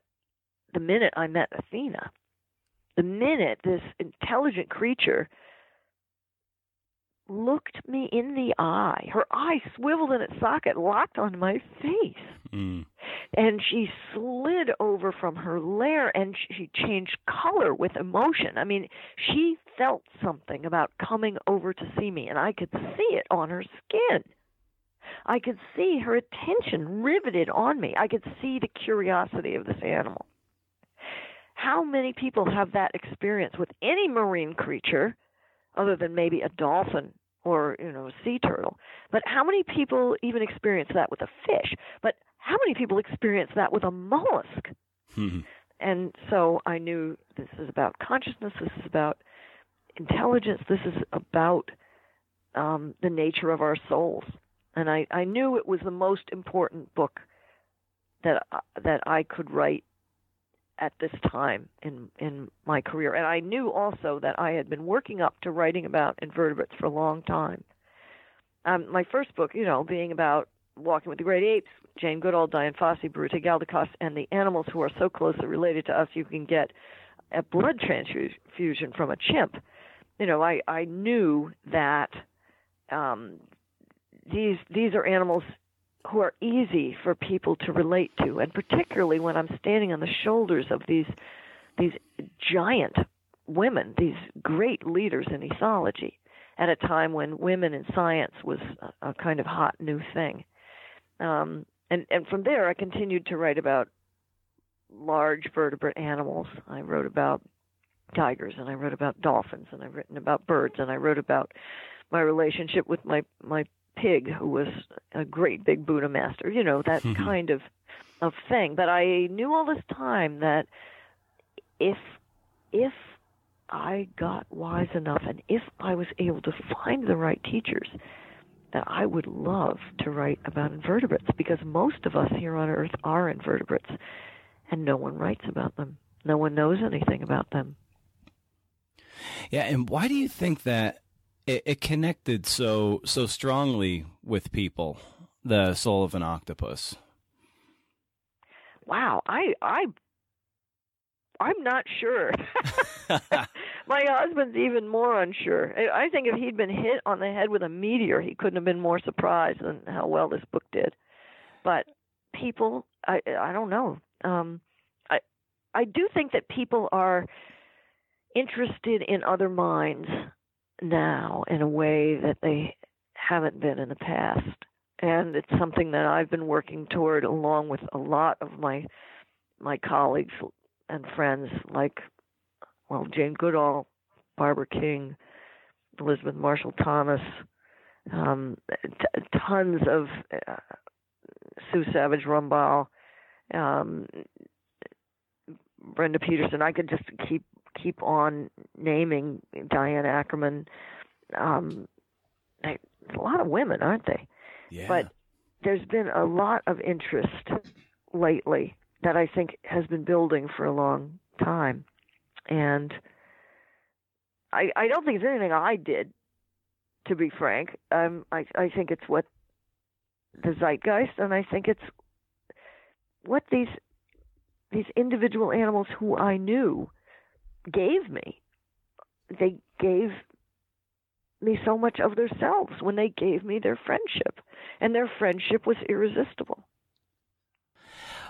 the minute I met Athena, the minute this intelligent creature looked me in the eye, her eye swiveled in its socket, locked on my face Mm. and she slid over from her lair and she changed color with emotion. I mean, she felt something about coming over to see me, and I could see it on her skin. I could see her attention riveted on me. I could see the curiosity of this animal. How many people have that experience with any marine creature other than maybe a dolphin or, you know, a sea turtle? But how many people even experience that with a fish? But how many people experience that with a mollusk? Hmm. And so I knew this is about consciousness, this is about intelligence, this is about um, the nature of our souls. And I, I knew it was the most important book that I- that I could write at this time in in my career. And I knew also that I had been working up to writing about invertebrates for a long time. Um, my first book, you know, being about walking with the great apes, Jane Goodall, Dian Fossey, Biruté Galdikas, and the animals who are so closely related to us you can get a blood transfusion from a chimp. You know, I, I knew that um, these these are animals who are easy for people to relate to, and particularly when I'm standing on the shoulders of these these giant women, these great leaders in ethology, at a time when women in science was a, a kind of hot new thing. Um, and and from there, I continued to write about large vertebrate animals. I wrote about tigers, and I wrote about dolphins, and I've written about birds, and I wrote about my relationship with my my pig, who was a great big Buddha master. You know that Mhm. kind of of thing. But I knew all this time that if if I got wise enough, and if I was able to find the right teachers, that I would love to write about invertebrates because most of us here on Earth are invertebrates, and no one writes about them. No one knows anything about them. Yeah, and why do you think that it, it connected so so strongly with people? The soul of an octopus. Wow, I I I'm not sure. [laughs] My husband's even more unsure. I think if he'd been hit on the head with a meteor, he couldn't have been more surprised than how well this book did. But people, I I don't know. Um, I I do think that people are interested in other minds now in a way that they haven't been in the past. And it's something that I've been working toward along with a lot of my my colleagues and friends like well Jane Goodall, Barbara King, Elizabeth Marshall Thomas, um, t- tons of uh, Sue Savage Rumbaugh, um, Brenda Peterson. I could just keep keep on naming Diane Ackerman. Um, a lot of women, aren't they? Yeah. But there's been a lot of interest lately that I think has been building for a long time. And I I don't think it's anything I did, to be frank. Um I I think it's what the zeitgeist and I think it's what these these individual animals who I knew gave me. They gave me so much of themselves when they gave me their friendship, and their friendship was irresistible.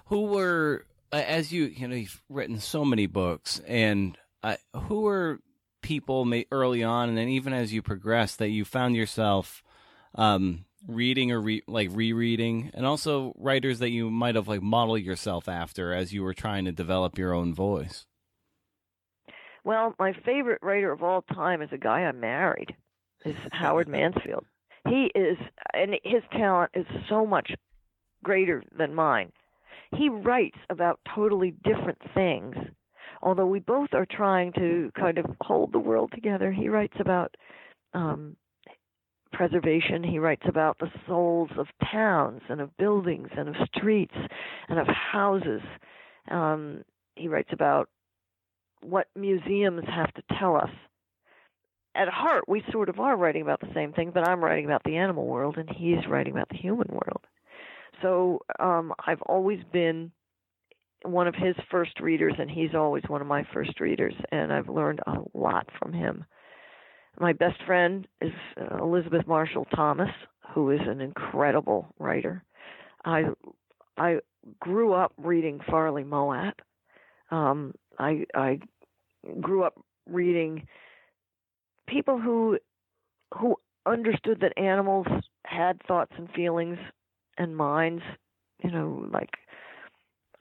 Who were, as you you know, you've written so many books, and uh, who were people early on, and then even as you progressed, that you found yourself um, reading or re- like rereading, and also writers that you might have like modeled yourself after as you were trying to develop your own voice. Well, my favorite writer of all time is a guy I married is [laughs] Howard Mansfield. He is, and his talent is so much greater than mine. He writes about totally different things. Although we both are trying to kind of hold the world together, he writes about um, preservation. He writes about the souls of towns and of buildings and of streets and of houses. Um, he writes about what museums have to tell us at heart, we sort of are writing about the same thing, but I'm writing about the animal world and he's writing about the human world. So um, I've always been one of his first readers, and he's always one of my first readers, and I've learned a lot from him. My best friend is uh, Elizabeth Marshall Thomas, who is an incredible writer. I I grew up reading Farley Mowat. Um, I I grew up reading people who who understood that animals had thoughts and feelings and minds, you know, like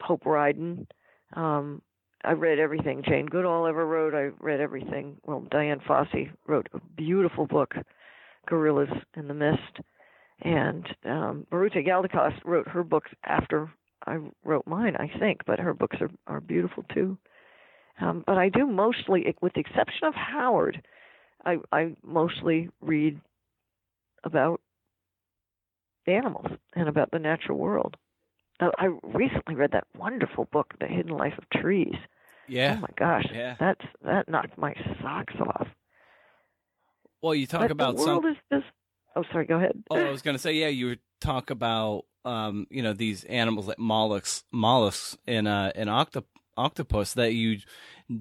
Hope Ryden. Um, I read everything Jane Goodall ever wrote. I read everything. Well, Dian Fossey wrote a beautiful book, Gorillas in the Mist, and um, Biruté Galdikas wrote her books after I wrote mine, I think, but her books are are beautiful too. Um, but I do mostly, with the exception of Howard, I I mostly read about animals and about the natural world. I recently read that wonderful book, The Hidden Life of Trees. Yeah. Oh my gosh. Yeah. That's that knocked my socks off. Well, you talk but about the world some. is just. Oh, sorry. Go ahead. Oh, I [laughs] was going to say, yeah, you talk about, um, you know, these animals like mollusks, mollusks, and uh, an octop- octopus that you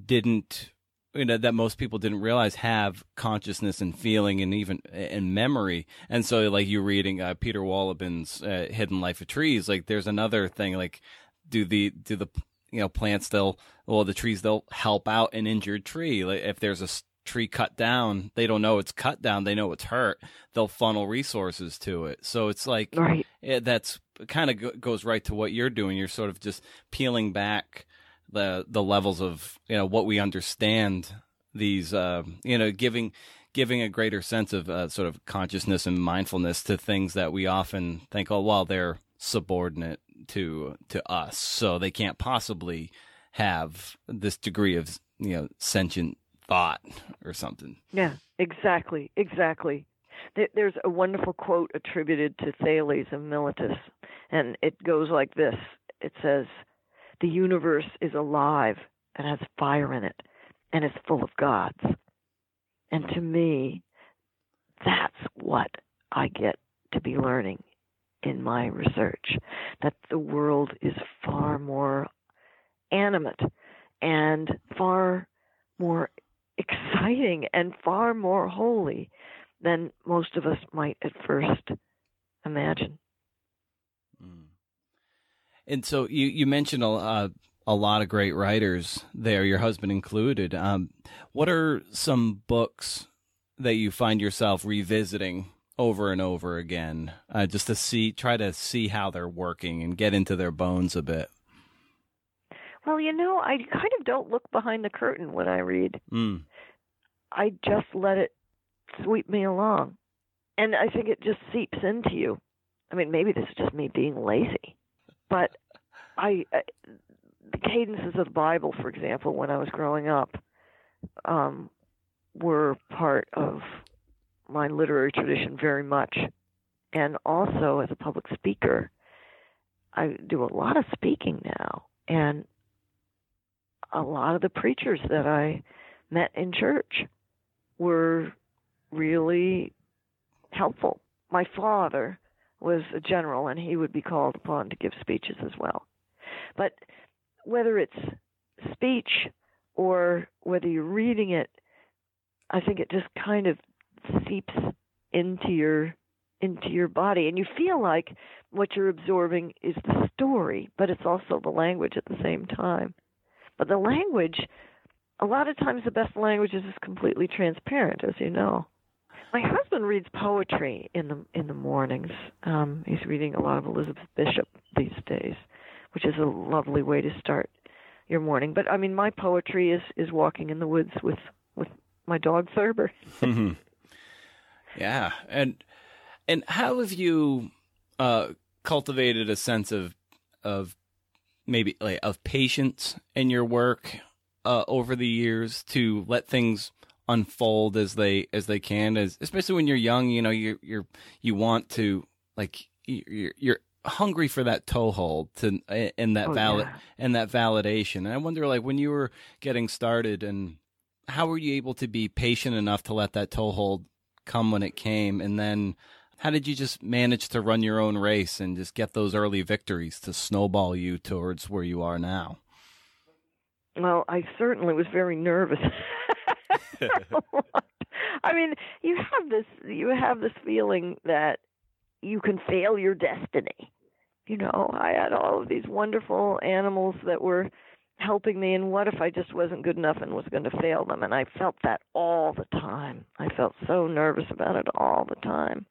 didn't you know that most people didn't realize have consciousness and feeling and even and memory. And so like you reading uh, peter Wohlleben's uh, hidden life of trees like there's another thing like do the do the you know plants they'll well the trees they'll help out an injured tree. Like if there's a tree cut down they don't know it's cut down they know it's hurt they'll funnel resources to it. So it's like right. it, that's kind of goes right to what you're doing. You're sort of just peeling back the the levels of you know what we understand these uh, you know giving giving a greater sense of uh, sort of consciousness and mindfulness to things that we often think oh well they're subordinate to to us. So they can't possibly have this degree of you know sentient thought or something. Yeah exactly exactly. There's a wonderful quote attributed to Thales of Miletus, and it goes like this. It says, the universe is alive and has fire in it and is full of gods. And to me, that's what I get to be learning in my research that the world is far more animate and far more exciting and far more holy than most of us might at first imagine. And so you you mentioned a uh, a lot of great writers there, your husband included. Um, what are some books that you find yourself revisiting over and over again, uh, just to see, try to see how they're working and get into their bones a bit? Well, you know, I kind of don't look behind the curtain when I read. Mm. I just let it sweep me along. And I think it just seeps into you. I mean, maybe this is just me being lazy. But I, I the cadences of the Bible, for example, when I was growing up, um, were part of my literary tradition very much. And also, as a public speaker, I do a lot of speaking now, and a lot of the preachers that I met in church were really helpful. My father was a general, and he would be called upon to give speeches as well. But whether it's speech or whether you're reading it, I think it just kind of seeps into your into your body and you feel like what you're absorbing is the story, but it's also the language at the same time. But the language a lot of times the best language is just completely transparent, as you know. My husband reads poetry in the in the mornings. Um, he's reading a lot of Elizabeth Bishop these days, which is a lovely way to start your morning. But I mean, my poetry is is walking in the woods with with my dog Thurber. Mm-hmm. [laughs] [laughs] yeah, and and how have you uh, cultivated a sense of of maybe like of patience in your work uh, over the years to let things unfold as they as they can as especially when you're young you know you you're you want to like you're, you're hungry for that toehold to and that oh, valid yeah. and that validation. And i wonder like when you were getting started and how were you able to be patient enough to let that toehold come when it came? And then how did you just manage to run your own race and just get those early victories to snowball you towards where you are now? Well i certainly was very nervous [laughs] I mean, you have this you have this feeling that you can fail your destiny. You know, I had all of these wonderful animals that were helping me and what if I just wasn't good enough and was going to fail them and I felt that all the time. I felt so nervous about it all the time.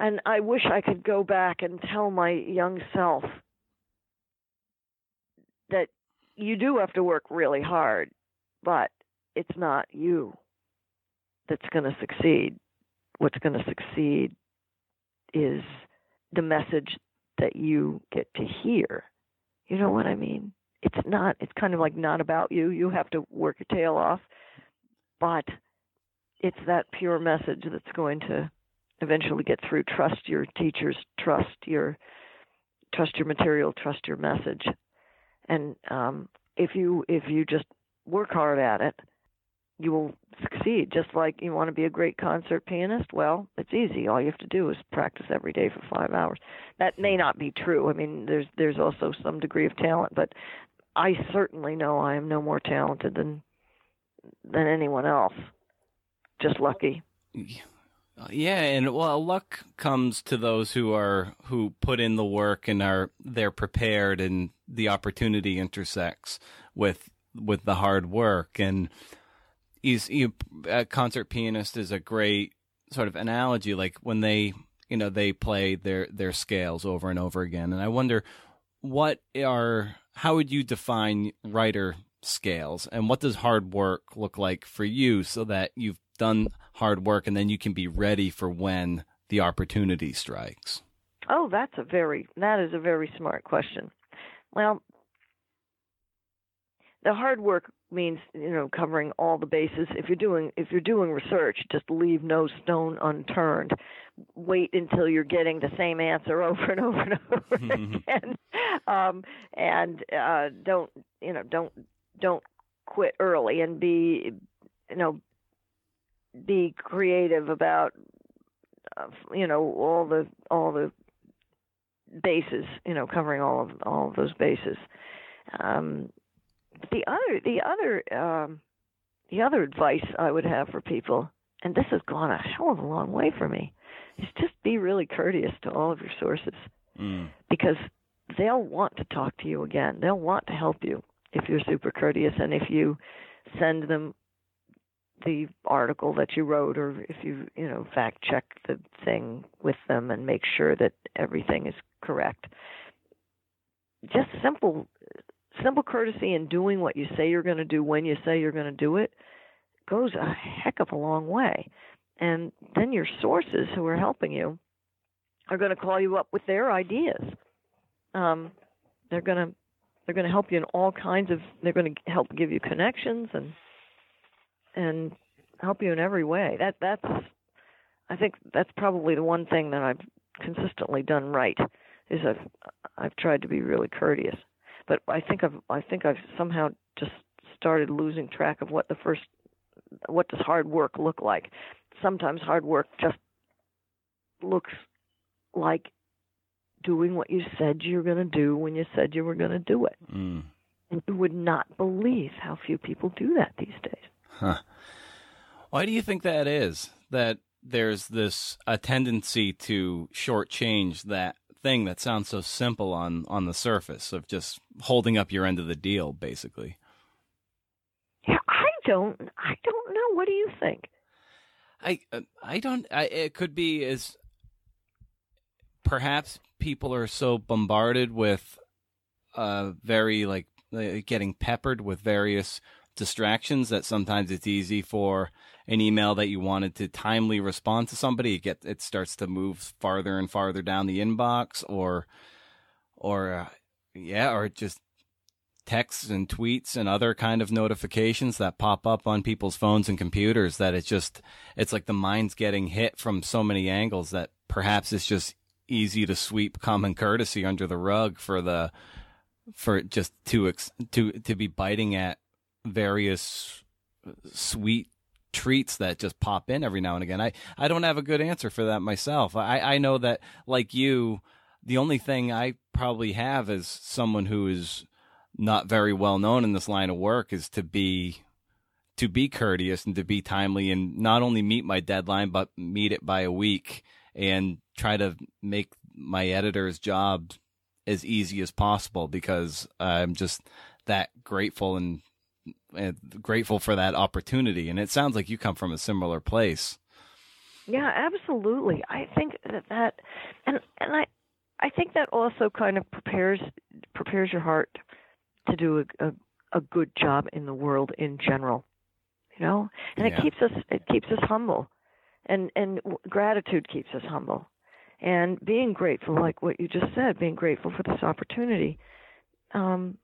And I wish I could go back and tell my young self that you do have to work really hard, but it's not you that's going to succeed. What's going to succeed is the message that you get to hear. You know what I mean? It's not, it's kind of like not about you. You have to work your tail off, but it's that pure message that's going to eventually get through. Trust your teachers, trust your, trust your material, trust your message. And um, if you if you just work hard at it, you will succeed. Just like you want to be a great concert pianist, well, it's easy. All you have to do is practice every day for five hours. That may not be true. I mean, there's there's also some degree of talent, but I certainly know I am no more talented than than anyone else. Just lucky. Yeah, and well, luck comes to those who are who put in the work and are they're prepared, and the opportunity intersects with with the hard work and he's you, a concert pianist is a great sort of analogy. Like when they you know they play their their scales over and over again, and I wonder what are how would you define writer scales? And what does hard work look like for you so that you've done hard work and then you can be ready for when the opportunity strikes? Oh that's a very that is a very smart question. Well the hard work means you know covering all the bases. If you're doing if you're doing research just leave no stone unturned. Wait until you're getting the same answer [laughs] over and over and over [laughs] again. Um and uh don't you know don't don't quit early and be you know be creative about uh, you know all the all the bases you know covering all of all of those bases. Um the other the other um the other advice I would have for people, and this has gone a hell of a long way for me, is just be really courteous to all of your sources. Mm. Because they'll want to talk to you again. They'll want to help you if you're super courteous and if you send them the article that you wrote or if you, you know, fact check the thing with them and make sure that everything is correct. Just simple simple courtesy and doing what you say you're going to do when you say you're going to do it goes a heck of a long way. And then your sources who are helping you are going to call you up with their ideas. Um, they're going to they're going to help you in all kinds of they're going to help give you connections and and help you in every way. That that's I think that's probably the one thing that I've consistently done right is I've I've tried to be really courteous, but I think I've I think I've somehow just started losing track of what the first what does hard work look like. Sometimes hard work just looks like doing what you said you were going to do when you said you were going to do it. Mm. And you would not believe how few people do that these days. Huh. Why do you think that is? That there's this a tendency to shortchange that thing that sounds so simple on on the surface of just holding up your end of the deal, basically. Yeah, I don't. I don't know. What do you think? I uh, I don't. I, it could be as perhaps people are so bombarded with uh very like uh, getting peppered with various distractions that sometimes it's easy for an email that you wanted to timely respond to somebody it get it starts to move farther and farther down the inbox or or uh, yeah or just texts and tweets and other kind of notifications that pop up on people's phones and computers that it's just it's like the mind's getting hit from so many angles that perhaps it's just easy to sweep common courtesy under the rug for the for just to to to be biting at various sweet treats that just pop in every now and again. I I don't have a good answer for that myself. I I know that like you the only thing I probably have as someone who is not very well known in this line of work is to be to be courteous and to be timely and not only meet my deadline but meet it by a week and try to make my editor's job as easy as possible because I'm just that grateful and, and grateful for that opportunity and it sounds like you come from a similar place. Yeah, absolutely. I think that that and and I I think that also kind of prepares prepares your heart to do a, a, a good job in the world in general. You know, and Yeah. it keeps us it keeps us humble, and and gratitude keeps us humble, and being grateful, like what you just said, being grateful for this opportunity. Um,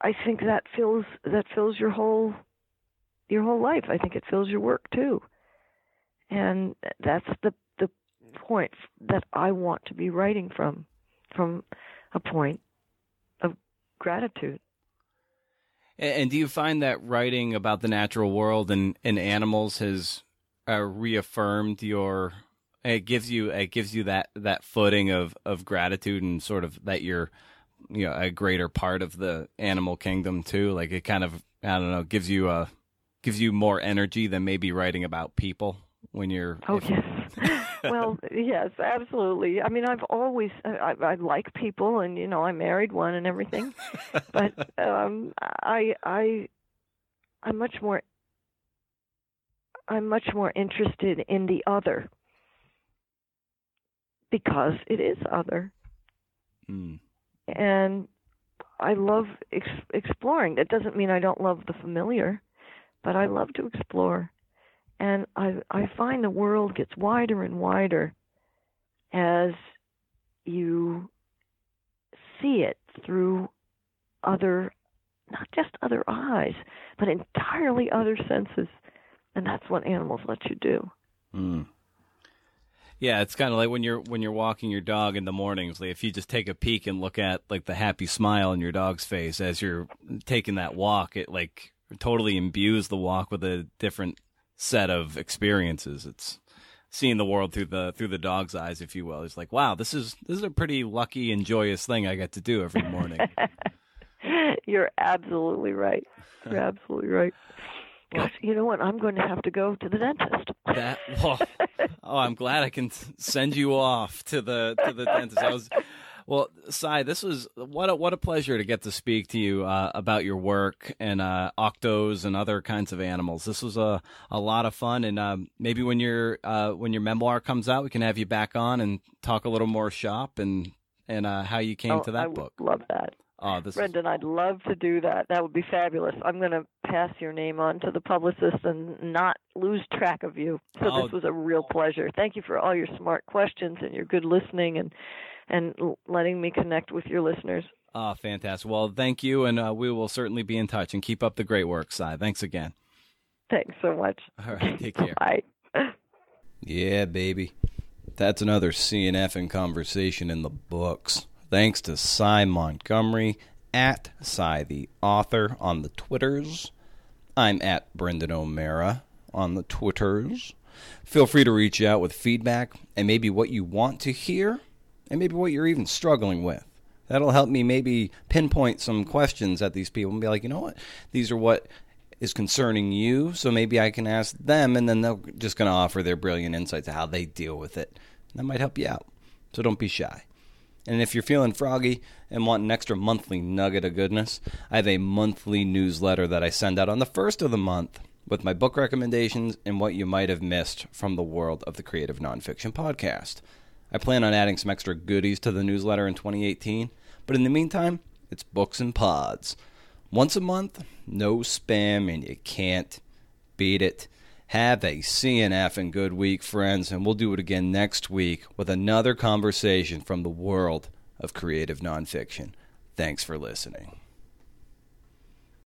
I think that fills that fills your whole your whole life. I think it fills your work too, and that's the the point that I want to be writing from, from a point of gratitude. And, do you find that writing about the natural world and, and animals has uh, reaffirmed your? It gives you it gives you that that footing of of gratitude and sort of that you're you know a greater part of the animal kingdom too. Like it kind of I don't know gives you a gives you more energy than maybe writing about people when you're. Oh yes. [laughs] well, yes, absolutely. I mean, I've always I, I like people, and you know, I married one and everything, but [laughs] um, I I I'm much more I'm much more interested in the other because it is other, Mm. And I love ex- exploring. That doesn't mean I don't love the familiar, but I love to explore. And I I find the world gets wider and wider as you see it through other not just other eyes, but entirely other senses. And that's what animals let you do. Mm. Yeah, it's kind of like when you're when you're walking your dog in the mornings. Like if you just take a peek and look at like the happy smile on your dog's face as you're taking that walk, it like totally imbues the walk with a different set of experiences. It's seeing the world through the through the dog's eyes, if you will. It's like, wow, this is this is a pretty lucky and joyous thing I get to do every morning. [laughs] You're absolutely right. You're absolutely right. [laughs] Gosh, you know what? I'm going to have to go to the dentist. That [laughs] well, oh, I'm glad I can send you off to the to the dentist. I was well, Sy. This was what a what a pleasure to get to speak to you uh, about your work and uh, octos and other kinds of animals. This was a a lot of fun, and um, maybe when your uh, when your memoir comes out, we can have you back on and talk a little more shop and and uh, how you came oh, to I that would book. love that. Oh, this is, Brendan, I'd love to do that. That would be fabulous. I'm going to pass your name on to the publicist and not lose track of you. So Oh. this was a real pleasure. Thank you for all your smart questions and your good listening and and letting me connect with your listeners. oh, fantastic. Well, thank you, and uh, we will certainly be in touch and keep up the great work, Sy. Thanks again. Thanks so much. All right, take care. [laughs] Bye. Yeah, baby. That's another CNF and conversation in the books. Thanks to Sy Montgomery at Sy the author on the Twitters. I'm at Brendan O'Meara on the Twitters. Feel free to reach out with feedback and maybe what you want to hear and maybe what you're even struggling with. That'll help me maybe pinpoint some questions at these people and be like, you know what? These are what is concerning you, so maybe I can ask them, and then they're just going to offer their brilliant insights to how they deal with it. That might help you out. So don't be shy. And if you're feeling froggy and want an extra monthly nugget of goodness, I have a monthly newsletter that I send out on the first of the month with my book recommendations and what you might have missed from the world of the creative nonfiction podcast. I plan on adding some extra goodies to the newsletter in 2018, but in the meantime, it's books and pods. Once a month, no spam, and you can't beat it. Have a CNF and good week, friends, and we'll do it again next week with another conversation from the world of creative nonfiction. Thanks for listening.